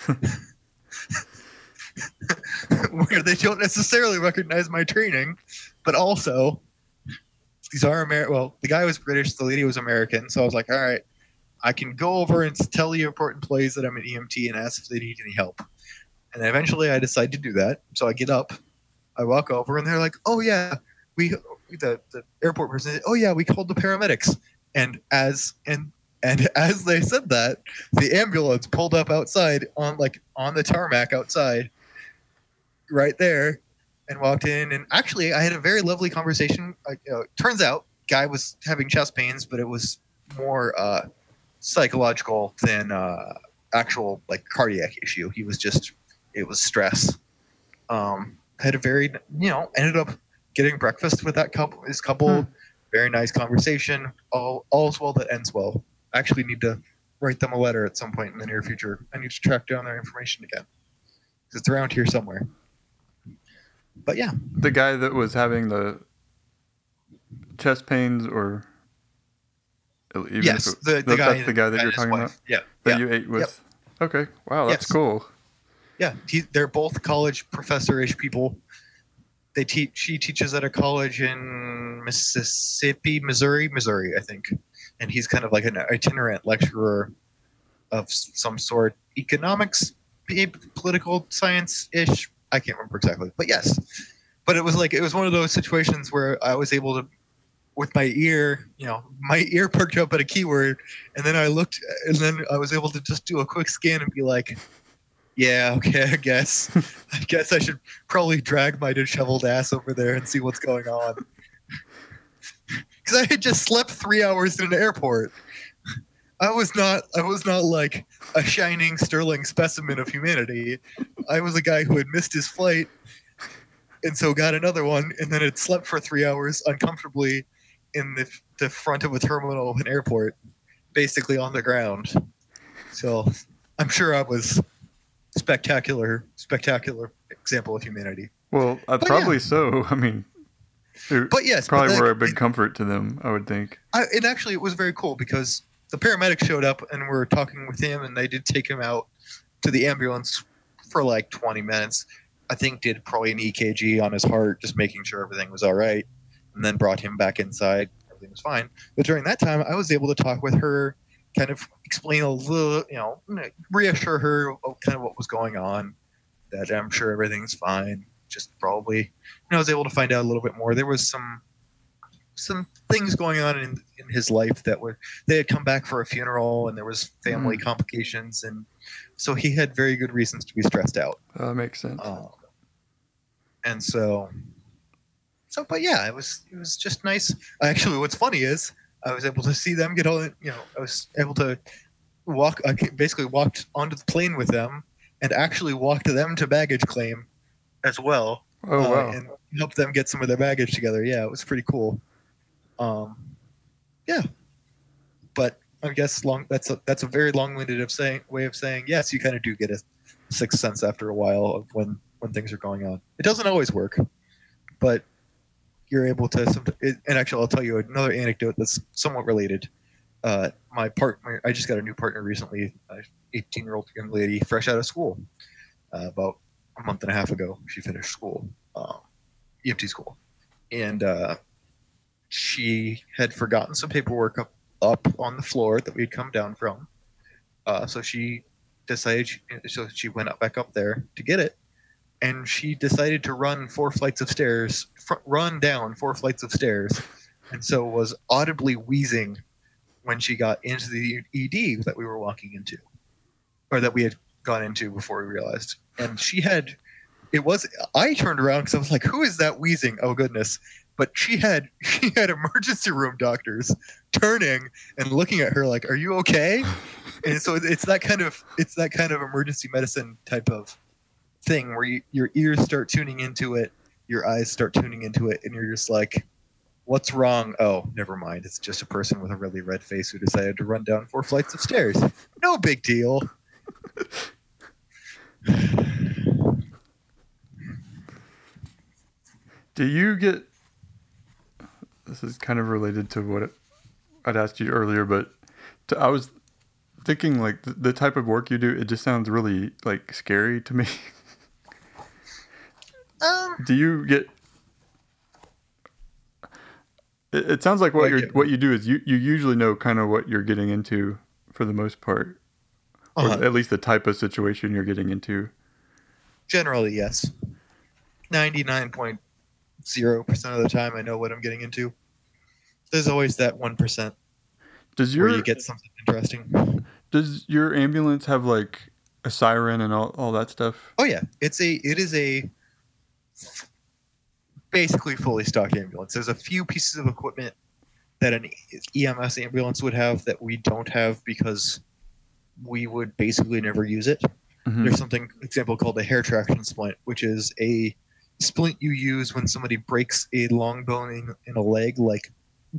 where they don't necessarily recognize my training, but also these are American. Well, the guy was British, the lady was American. So I was like, all right, I can go over and tell the airport employees that I'm an EMT and ask if they need any help. And eventually I decide to do that. So I get up, I walk over, and they're like, oh, yeah, we, the, the airport person, said, oh, yeah, we called the paramedics. And as, and, and as they said that, the ambulance pulled up outside on like on the tarmac outside, right there, and walked in. And actually, I had a very lovely conversation. Uh, uh, turns out, guy was having chest pains, but it was more uh, psychological than uh, actual like cardiac issue. He was just it was stress. Um, had a very you know ended up getting breakfast with that couple. His couple, Hmm. very nice conversation. All all's well that ends well. I actually need to write them a letter at some point in the near future. I need to track down their information again 'Cause it's around here somewhere. But yeah, The guy that was having the chest pains, or even yes, if it- the, the that- guy, that's the guy that you're talking wife. about Yeah, that yeah. you ate with. Okay, wow, that's Yes. cool. Yeah, he, they're both college professor-ish people. They teach. She teaches at a college in Mississippi, Missouri, Missouri, I think, and he's kind of like an itinerant lecturer of some sort, economics, political science-ish. I can't remember exactly, but yes. But it was like it was one of those situations where I was able to, with my ear, you know, my ear perked up at a keyword, and then I looked, and then I was able to just do a quick scan and be like, yeah, okay, I guess. I guess I should probably drag my disheveled ass over there and see what's going on. Because I had just slept three hours in an airport. I was not. I was not like a shining, sterling specimen of humanity. I was a guy who had missed his flight, and so got another one, and then had slept for three hours uncomfortably in the the front of a terminal of an airport, basically on the ground. So I'm sure I was spectacular, spectacular example of humanity. Well, uh, probably so. I mean, it But yes, but probably were a big comfort to them. I would think. I, and actually, it was very cool because the paramedics showed up and were talking with him, and they did take him out to the ambulance for like 20 minutes. I think did probably an EKG on his heart, just making sure everything was all right, and then brought him back inside. Everything was fine. But during that time, I was able to talk with her, kind of explain a little, you know, reassure her of kind of what was going on, that I'm sure everything's fine. Just probably, you know, I was able to find out a little bit more. There was some some things going on in, in his life that were they had come back for a funeral and there was family complications and so he had very good reasons to be stressed out Uh, that makes sense. um, and so so but yeah it was it was just nice actually what's funny is i was able to see them get all you know i was able to walk i basically walked onto the plane with them and actually walked them to baggage claim as well oh uh, wow. and help them get some of their baggage together. Yeah, it was pretty cool. Um, yeah, but I guess long that's a that's a very long-winded of saying way of saying yes. You kind of do get a sixth sense after a while of when when things are going on. It doesn't always work, but you're able to. And actually, I'll tell you another anecdote that's somewhat related. Uh, my partner, I just got a new partner recently, a 18 year old young lady, fresh out of school, uh, about a month and a half ago. She finished school, um, EMT school, and uh, she had forgotten some paperwork up, up on the floor that we had come down from. Uh, so she decided, she, so she went up back up there to get it, and she decided to run four flights of stairs, fr- run down four flights of stairs, and so was audibly wheezing when she got into the ED that we were walking into. or that we had gone into before we realized. And she had, it was, I turned around because I was like, who is that wheezing? Oh, goodness. But she had, she had emergency room doctors turning and looking at her like, are you okay? And so it's that kind of, it's that kind of emergency medicine type of thing where you, your ears start tuning into it, your eyes start tuning into it, and you're just like, what's wrong? Oh, never mind. It's just a person with a really red face who decided to run down four flights of stairs. No big deal. Do you get? This is kind of related to what I'd asked you earlier, but to, I was thinking like the, the type of work you do. It just sounds really like scary to me. Um, do you get? It, it sounds like what Like you what you do is you you usually know kind of what you're getting into for the most part, or uh-huh. at least the type of situation you're getting into. Generally, yes. 99.0% of the time, I know what I'm getting into. There's always that 1% Does where your you get something interesting. does your ambulance have like a siren and all, all that stuff? Oh yeah, it's a it is a basically fully stocked ambulance. There's a few pieces of equipment that an EMS ambulance would have that we don't have because we would basically never use it. Mhm. There's something example called a Hare traction splint, which is a splint you use when somebody breaks a long bone in, in a leg, like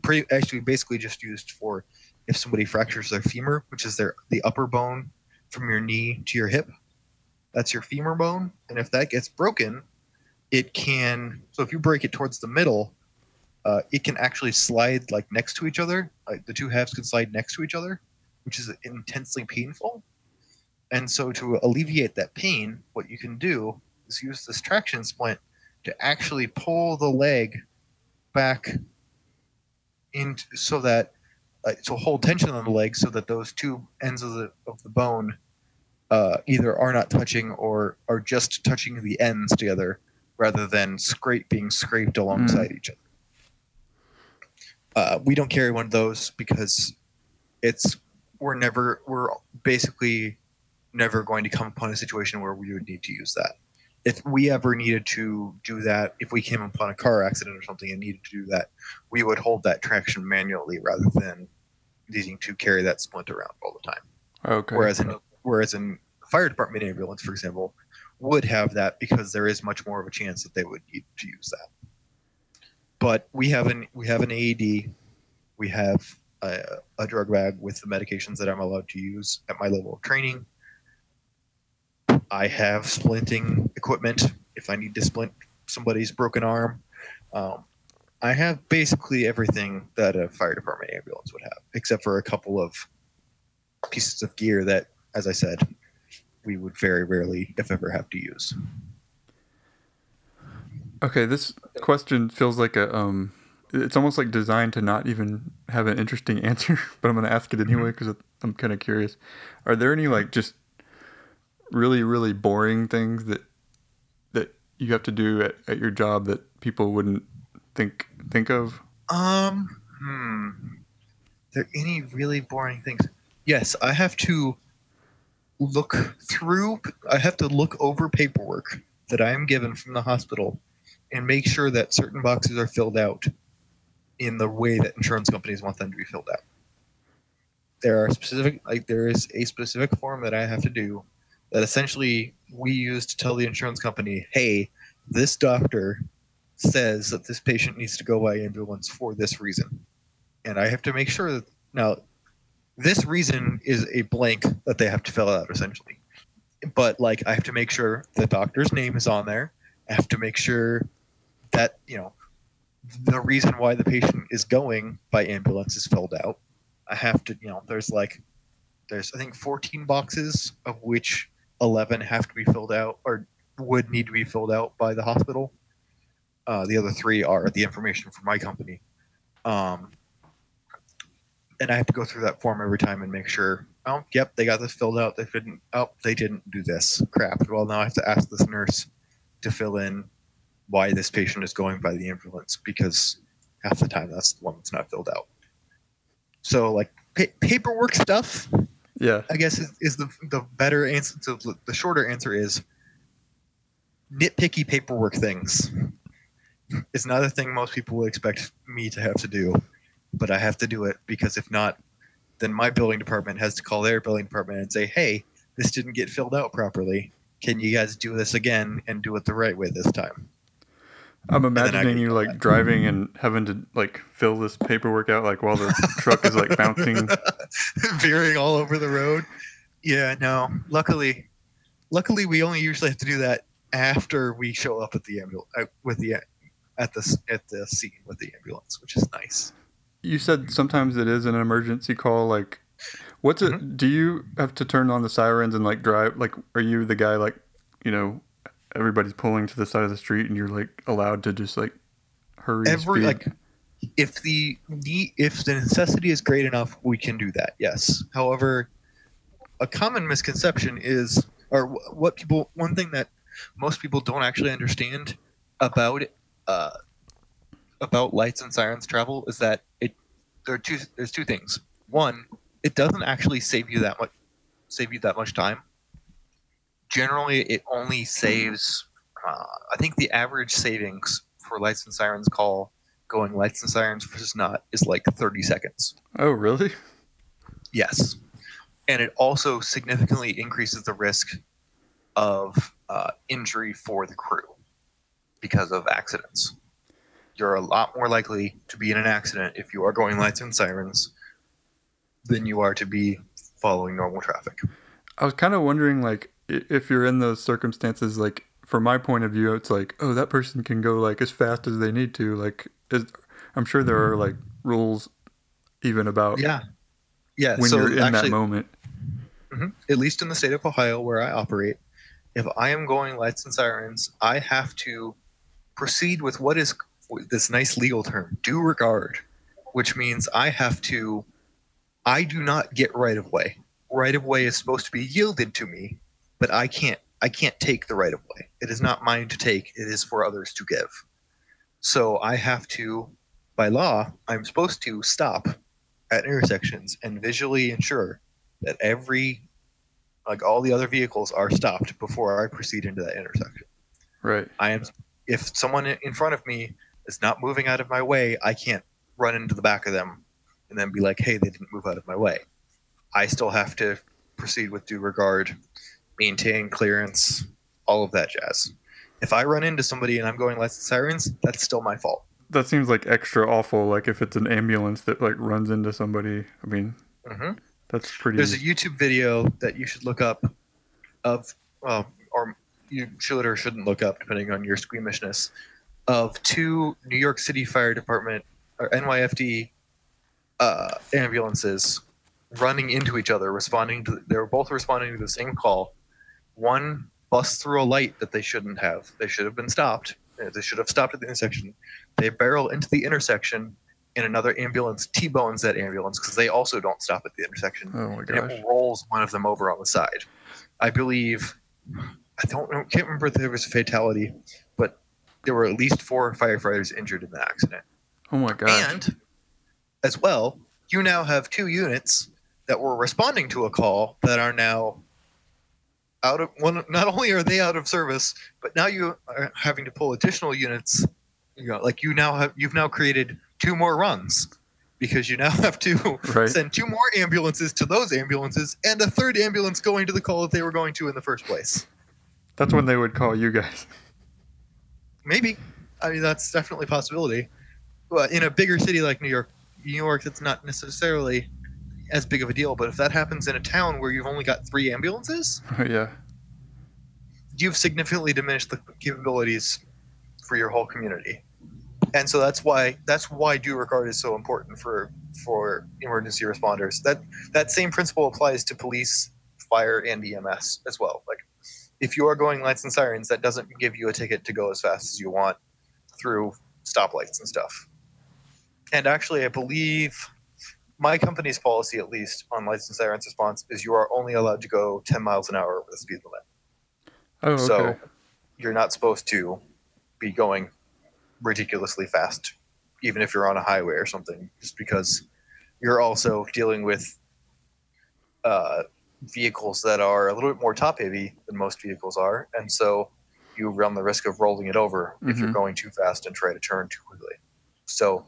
pretty actually basically just used for if somebody fractures their femur, which is their the upper bone from your knee to your hip. That's your femur bone, and if that gets broken, it can. So if you break it towards the middle, uh, it can actually slide like next to each other. Like the two halves can slide next to each other, which is intensely painful. And so to alleviate that pain, what you can do is use this traction splint to actually pull the leg back in so that uh, so hold tension on the leg so that those two ends of the of the bone uh, either are not touching or are just touching the ends together rather than scrape being scraped alongside each other. Uh, we don't carry one of those because it's we're never we're basically never going to come upon a situation where we would need to use that. If we ever needed to do that, if we came upon a car accident or something and needed to do that, we would hold that traction manually rather than needing to carry that splint around all the time. Okay. Whereas in whereas in fire department ambulance, for example, would have that because there is much more of a chance that they would need to use that. But we have an we have an AED, we have a, a drug bag with the medications that I'm allowed to use at my level of training. I have splinting equipment if I need to splint somebody's broken arm. Um, I have basically everything that a fire department ambulance would have, except for a couple of pieces of gear that, as I said, we would very rarely, if ever, have to use. Okay, this question feels like a um it's almost like designed to not even have an interesting answer, but I'm going to ask it anyway because I'm kind of curious. Are there any like just really really boring things that that you have to do at, at your job that people wouldn't think think of? Um, hmm. There any really boring things? Yes, I have to look through. I have to look over paperwork that I am given from the hospital and make sure that certain boxes are filled out in the way that insurance companies want them to be filled out. There are specific, like there is a specific form that I have to do that essentially we use to tell the insurance company, hey, this doctor says that this patient needs to go by ambulance for this reason. And I have to make sure that now this reason is a blank that they have to fill out essentially. But like I have to make sure the doctor's name is on there. I have to make sure that, you know, the reason why the patient is going by ambulance is filled out. I have to, you know, there's like there's I think 14 boxes of which 11 have to be filled out or would need to be filled out by the hospital. Uh, the other three are the information for my company. Um, and I have to go through that form every time and make sure, oh, yep, they got this filled out. They didn't, oh, they didn't do this. Crap. Well, now I have to ask this nurse to fill in why this patient is going by the ambulance because half the time that's the one that's not filled out. So, like pa- paperwork stuff, Yeah. I guess is, is the the better answer. So the shorter answer is nitpicky paperwork things. It's not a thing most people would expect me to have to do, but I have to do it because if not, then my building department has to call their building department and say, "Hey, this didn't get filled out properly. Can you guys do this again and do it the right way this time?" I'm imagining you like that. driving and having to like fill this paperwork out like while the truck is like bouncing. veering all over the road. Yeah, no. Luckily, luckily we only usually have to do that after we show up at the ambulance uh, with the at the at the scene with the ambulance, which is nice. You said sometimes it is an emergency call. Like, what's it? Mm-hmm. Do you have to turn on the sirens and like drive? Like, are you the guy like, you know, everybody's pulling to the side of the street and you're like allowed to just like hurry Every speed? like if the the if the necessity is great enough, we can do that. Yes. However, a common misconception is, or what people, one thing that most people don't actually understand about uh, about lights and sirens travel is that it there are two there's two things. One, it doesn't actually save you that much save you that much time. Generally, it only saves. Uh, I think the average savings for lights and sirens call going lights and sirens versus not is like 30 seconds. oh, really? Yes. And it also significantly increases the risk of uh, injury for the crew because of accidents. You're a lot more likely to be in an accident if you are going lights and sirens than you are to be following normal traffic. I was kind of wondering, like, if you're in those circumstances, like, from my point of view, it's like, oh, that person can go like as fast as they need to. Like, is, I'm sure there are like rules even about Yeah. Yeah. when so you're in that actually, moment. Mhm. At least in the state of Ohio where I operate, if I am going lights and sirens, I have to proceed with what is this nice legal term, due regard, which means I have to, I do not get right of way. Right of way is supposed to be yielded to me, but I can't. I can't take the right of way. It is not mine to take. It is for others to give. So I have to, by law, I'm supposed to stop at intersections and visually ensure that every like all the other vehicles are stopped before I proceed into that intersection. Right. I am if someone in front of me is not moving out of my way, I can't run into the back of them and then be like, "Hey, they didn't move out of my way." I still have to proceed with due regard, maintain clearance, all of that jazz. If I run into somebody and I'm going lights and sirens, that's still my fault. That seems like extra awful. Like if it's an ambulance that like runs into somebody. I mean, hmm that's pretty. There's a YouTube video that you should look up of, well, or you should or shouldn't look up, depending on your squeamishness, of two New York City Fire Department or NYFD uh, ambulances running into each other, responding to. They were both responding to the same call. One busts through a light that they shouldn't have. They should have been stopped. Uh, They should have stopped at the intersection. They barrel into the intersection, and another ambulance T-bones that ambulance because they also don't stop at the intersection oh my and it rolls one of them over on the side. I believe, I don't know, can't remember if there was a fatality, there were at least four firefighters injured in the accident. Oh my god! And as well, you now have two units that were responding to a call that are now out of one. Not only are they out of service, but now you are having to pull additional units. You know, like you now have you've now created two more runs because you now have to Right. send two more ambulances to those ambulances and a third ambulance going to the call that they were going to in the first place. That's when they would call you guys. Maybe. I mean, that's definitely a possibility. But in a bigger city like New York, New York, it's not necessarily as big of a deal. But if that happens in a town where you've only got three ambulances, yeah. you've significantly diminished the capabilities for your whole community. And so that's why that's why due regard is so important for for emergency responders. That that same principle applies to police, fire, and EMS as well. Like if you are going lights and sirens, that doesn't give you a ticket to go as fast as you want through stoplights and stuff. And actually, I believe my company's policy, at least on lights and sirens response, is you are only allowed to go 10 miles an hour over the speed limit. Oh, okay. So you're not supposed to be going ridiculously fast, even if you're on a highway or something, just because you're also dealing with uh, vehicles that are a little bit more top heavy than most vehicles are, and so you run the risk of rolling it over if you're Mhm. going too fast and try to turn too quickly. So,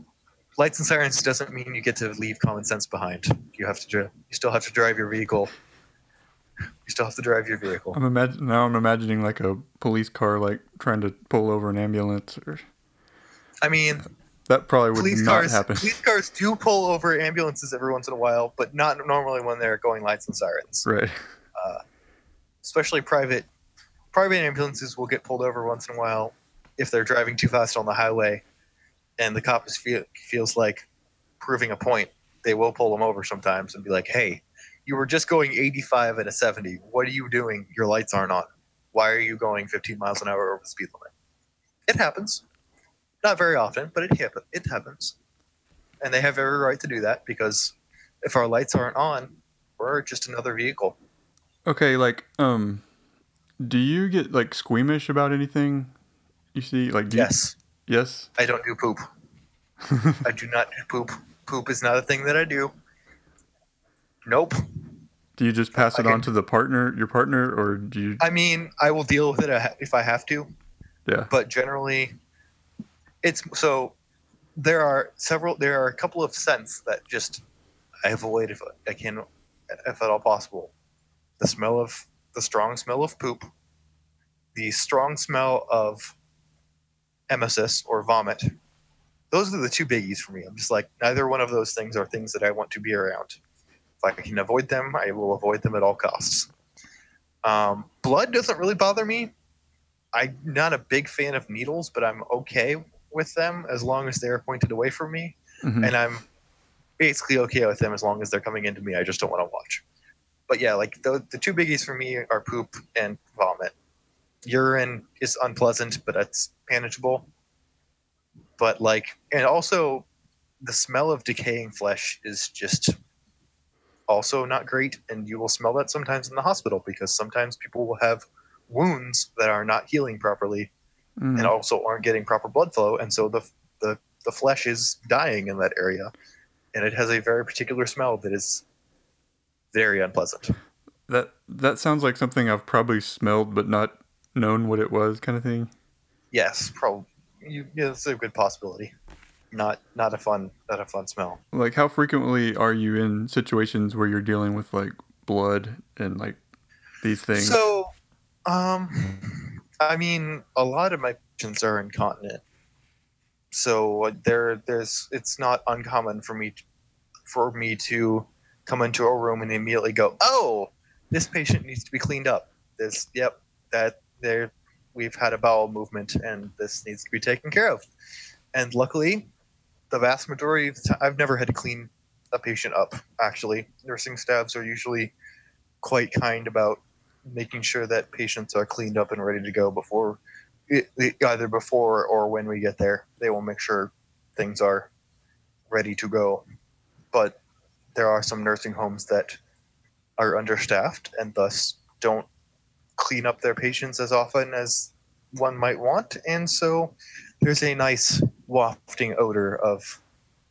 lights and sirens doesn't mean you get to leave common sense behind. You have to, dri- you still have to drive your vehicle. You still have to drive your vehicle. I'm imagine now. I'm imagining like a police car, like trying to pull over an ambulance, or I mean, that probably would police not cars, happen. police cars do pull over ambulances every once in a while, but not normally when they're going lights and sirens. Right. Uh, especially private private ambulances will get pulled over once in a while if they're driving too fast on the highway and the cop is feel, feels like proving a point they will pull them over sometimes and be like hey you were just going 85 at a 70 what are you doing your lights aren't on why are you going 15 miles an hour over the speed limit it happens not very often but it, happen- it happens and they have every right to do that because if our lights aren't on we're just another vehicle Okay, like, um, do you get like squeamish about anything you see? Like, yes you, yes. I don't do poop. I do not do poop. Poop is not a thing that I do. Nope. Do you just pass I it on can- to the partner, your partner, or do you? I mean, I will deal with it if I have to, Yeah. but generally, it's so. There are several. There are a couple of scents that just I avoid if I can, if at all possible. The smell of the strong smell of poop, the strong smell of emesis or vomit. Those are the two biggies for me. I'm just like neither one of those things are things that I want to be around. If I can avoid them, I will avoid them at all costs. Um, blood doesn't really bother me. I'm not a big fan of needles, but I'm okay with them as long as they're pointed away from me, Mhm. and I'm basically okay with them as long as they're coming into me. I just don't want to watch. But yeah, like the the two biggies for me are poop and vomit. Urine is unpleasant, but it's manageable. But like, and also, the smell of decaying flesh is just also not great, and you will smell that sometimes in the hospital because sometimes people will have wounds that are not healing properly Mhm. and also aren't getting proper blood flow, and so the the the flesh is dying in that area, and it has a very particular smell that is very unpleasant. That that sounds like something I've probably smelled but not known what it was, kind of thing. Yes, probably. You, yeah, it's a good possibility. Not not a fun not a fun smell. Like, how frequently are you in situations where you're dealing with like blood and like these things? So, um, I mean, a lot of my patients are incontinent, so uh, there, there's, it's not uncommon for me, for me to come into a room and immediately go, "Oh, this patient needs to be cleaned up." This, yep, that there, we've had a bowel movement, and this needs to be taken care of. And luckily, the vast majority of the time, I've never had to clean a patient up. Actually, nursing staffs are usually quite kind about making sure that patients are cleaned up and ready to go before it, it- either before or when we get there. They will make sure things are ready to go. But there are some nursing homes that are understaffed and thus don't clean up their patients as often as one might want. And so there's a nice wafting odor of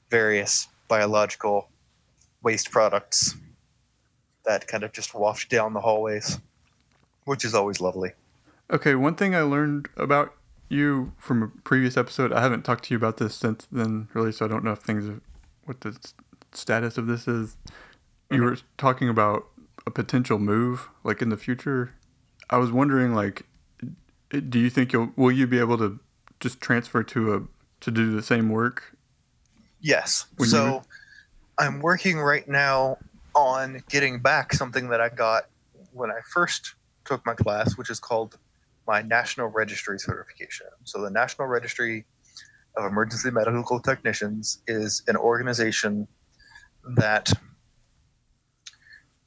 various biological waste products that kind of just waft down the hallways, which is always lovely. Okay, one thing I learned about you from a previous episode, I haven't talked to you about this since then, really, so I don't know if things are, what the status of this is. You Mhm. were talking about a potential move, like in the future. I was wondering, like, do you think you'll, will you be able to just transfer to a, to do the same work? Yes. So I'm working right now on getting back something that I got when I first took my class, which is called my National Registry certification. So the National Registry of Emergency Medical Technicians is an organization that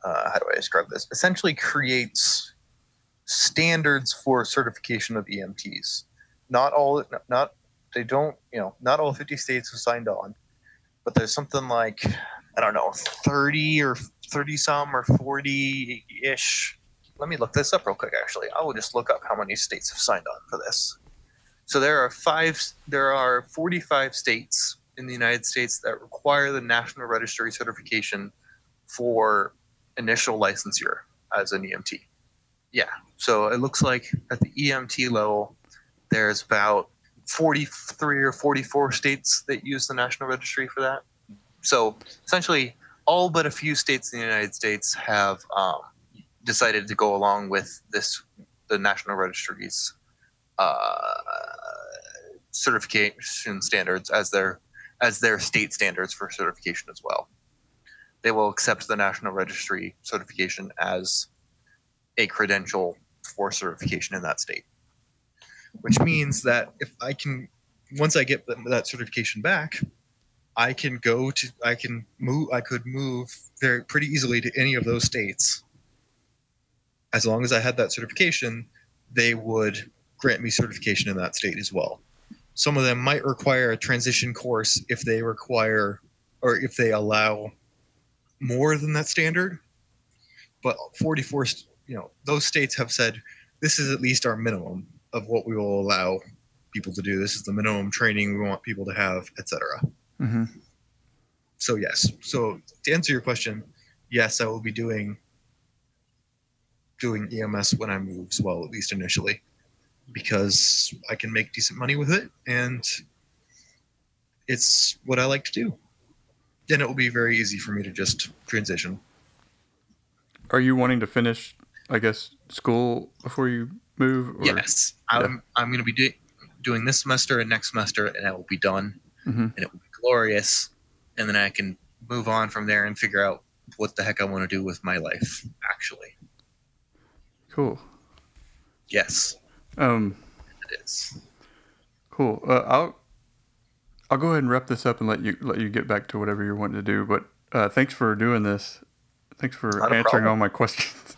uh, how do I describe this? Essentially creates standards for certification of EMTs. Not all, not they don't, you know, not all 50 states have signed on, but there's something like I don't know, 30 or 30 some or 40 ish. Let me look this up real quick. Actually, I will just look up how many states have signed on for this. So there are five. There are 45 states in the United States that require the National Registry certification for initial licensure as an EMT. Yeah. So it looks like at the EMT level, there's about 43 or 44 states that use the National Registry for that. So essentially, all but a few states in the United States have um, decided to go along with this, the National Registry's uh, certification standards as their as their state standards for certification as well. They will accept the National Registry certification as a credential for certification in that state. Which means that if I can, once I get that certification back, I can go to, I can move, I could move very pretty easily to any of those states. As long as I had that certification, they would grant me certification in that state as well. Some of them might require a transition course if they require or if they allow more than that standard. But 44, you know, those states have said this is at least our minimum of what we will allow people to do. This is the minimum training we want people to have, etc. Mm-hmm. So yes. So to answer your question, yes, I will be doing doing EMS when I move as well, at least initially because I can make decent money with it and it's what I like to do. Then it will be very easy for me to just transition. Are you wanting to finish, I guess, school before you move? Or? Yes, I'm. I'm going to be do- doing this semester and next semester, and I will be done, mm-hmm. and it will be glorious. And then I can move on from there and figure out what the heck I want to do with my life. Actually, cool. Yes. Um, it is. Cool. Uh, I'll I'll go ahead and wrap this up and let you let you get back to whatever you're wanting to do. But uh, thanks for doing this. Thanks for answering all my questions.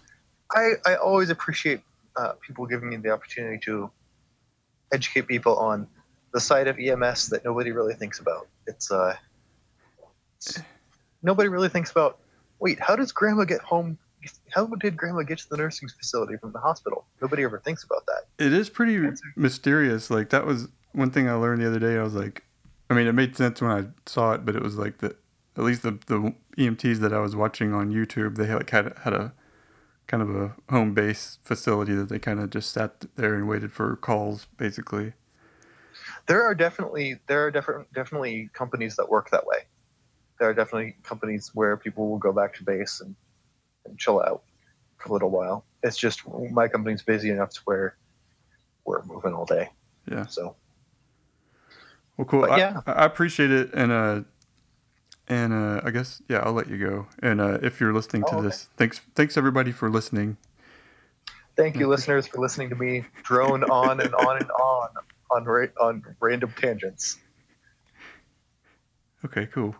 I, I always appreciate uh, people giving me the opportunity to educate people on the side of EMS that nobody really thinks about. It's uh, it's, nobody really thinks about. Wait, how does Grandma get home how did grandma get to the nursing facility from the hospital? Nobody ever thinks about that. It is pretty mysterious. Like that was one thing I learned the other day. I was like, I mean, it made sense when I saw it, but it was like that. At least the the EMTs that I was watching on YouTube, they like had had a kind of a home base facility that they kind of just sat there and waited for calls, basically. There are definitely there are different definitely companies that work that way. There are definitely companies where people will go back to base and and chill out for a little while. It's just my company's busy enough to where we're moving all day. Yeah. So. Well, cool. But, yeah. I, I, appreciate it, and uh, and uh, I guess yeah, I'll let you go. And uh, if you're listening to oh, okay. this, thanks thanks everybody for listening. Thank you, listeners, for listening to me drone on and on and on on ra- on random tangents. Okay, cool.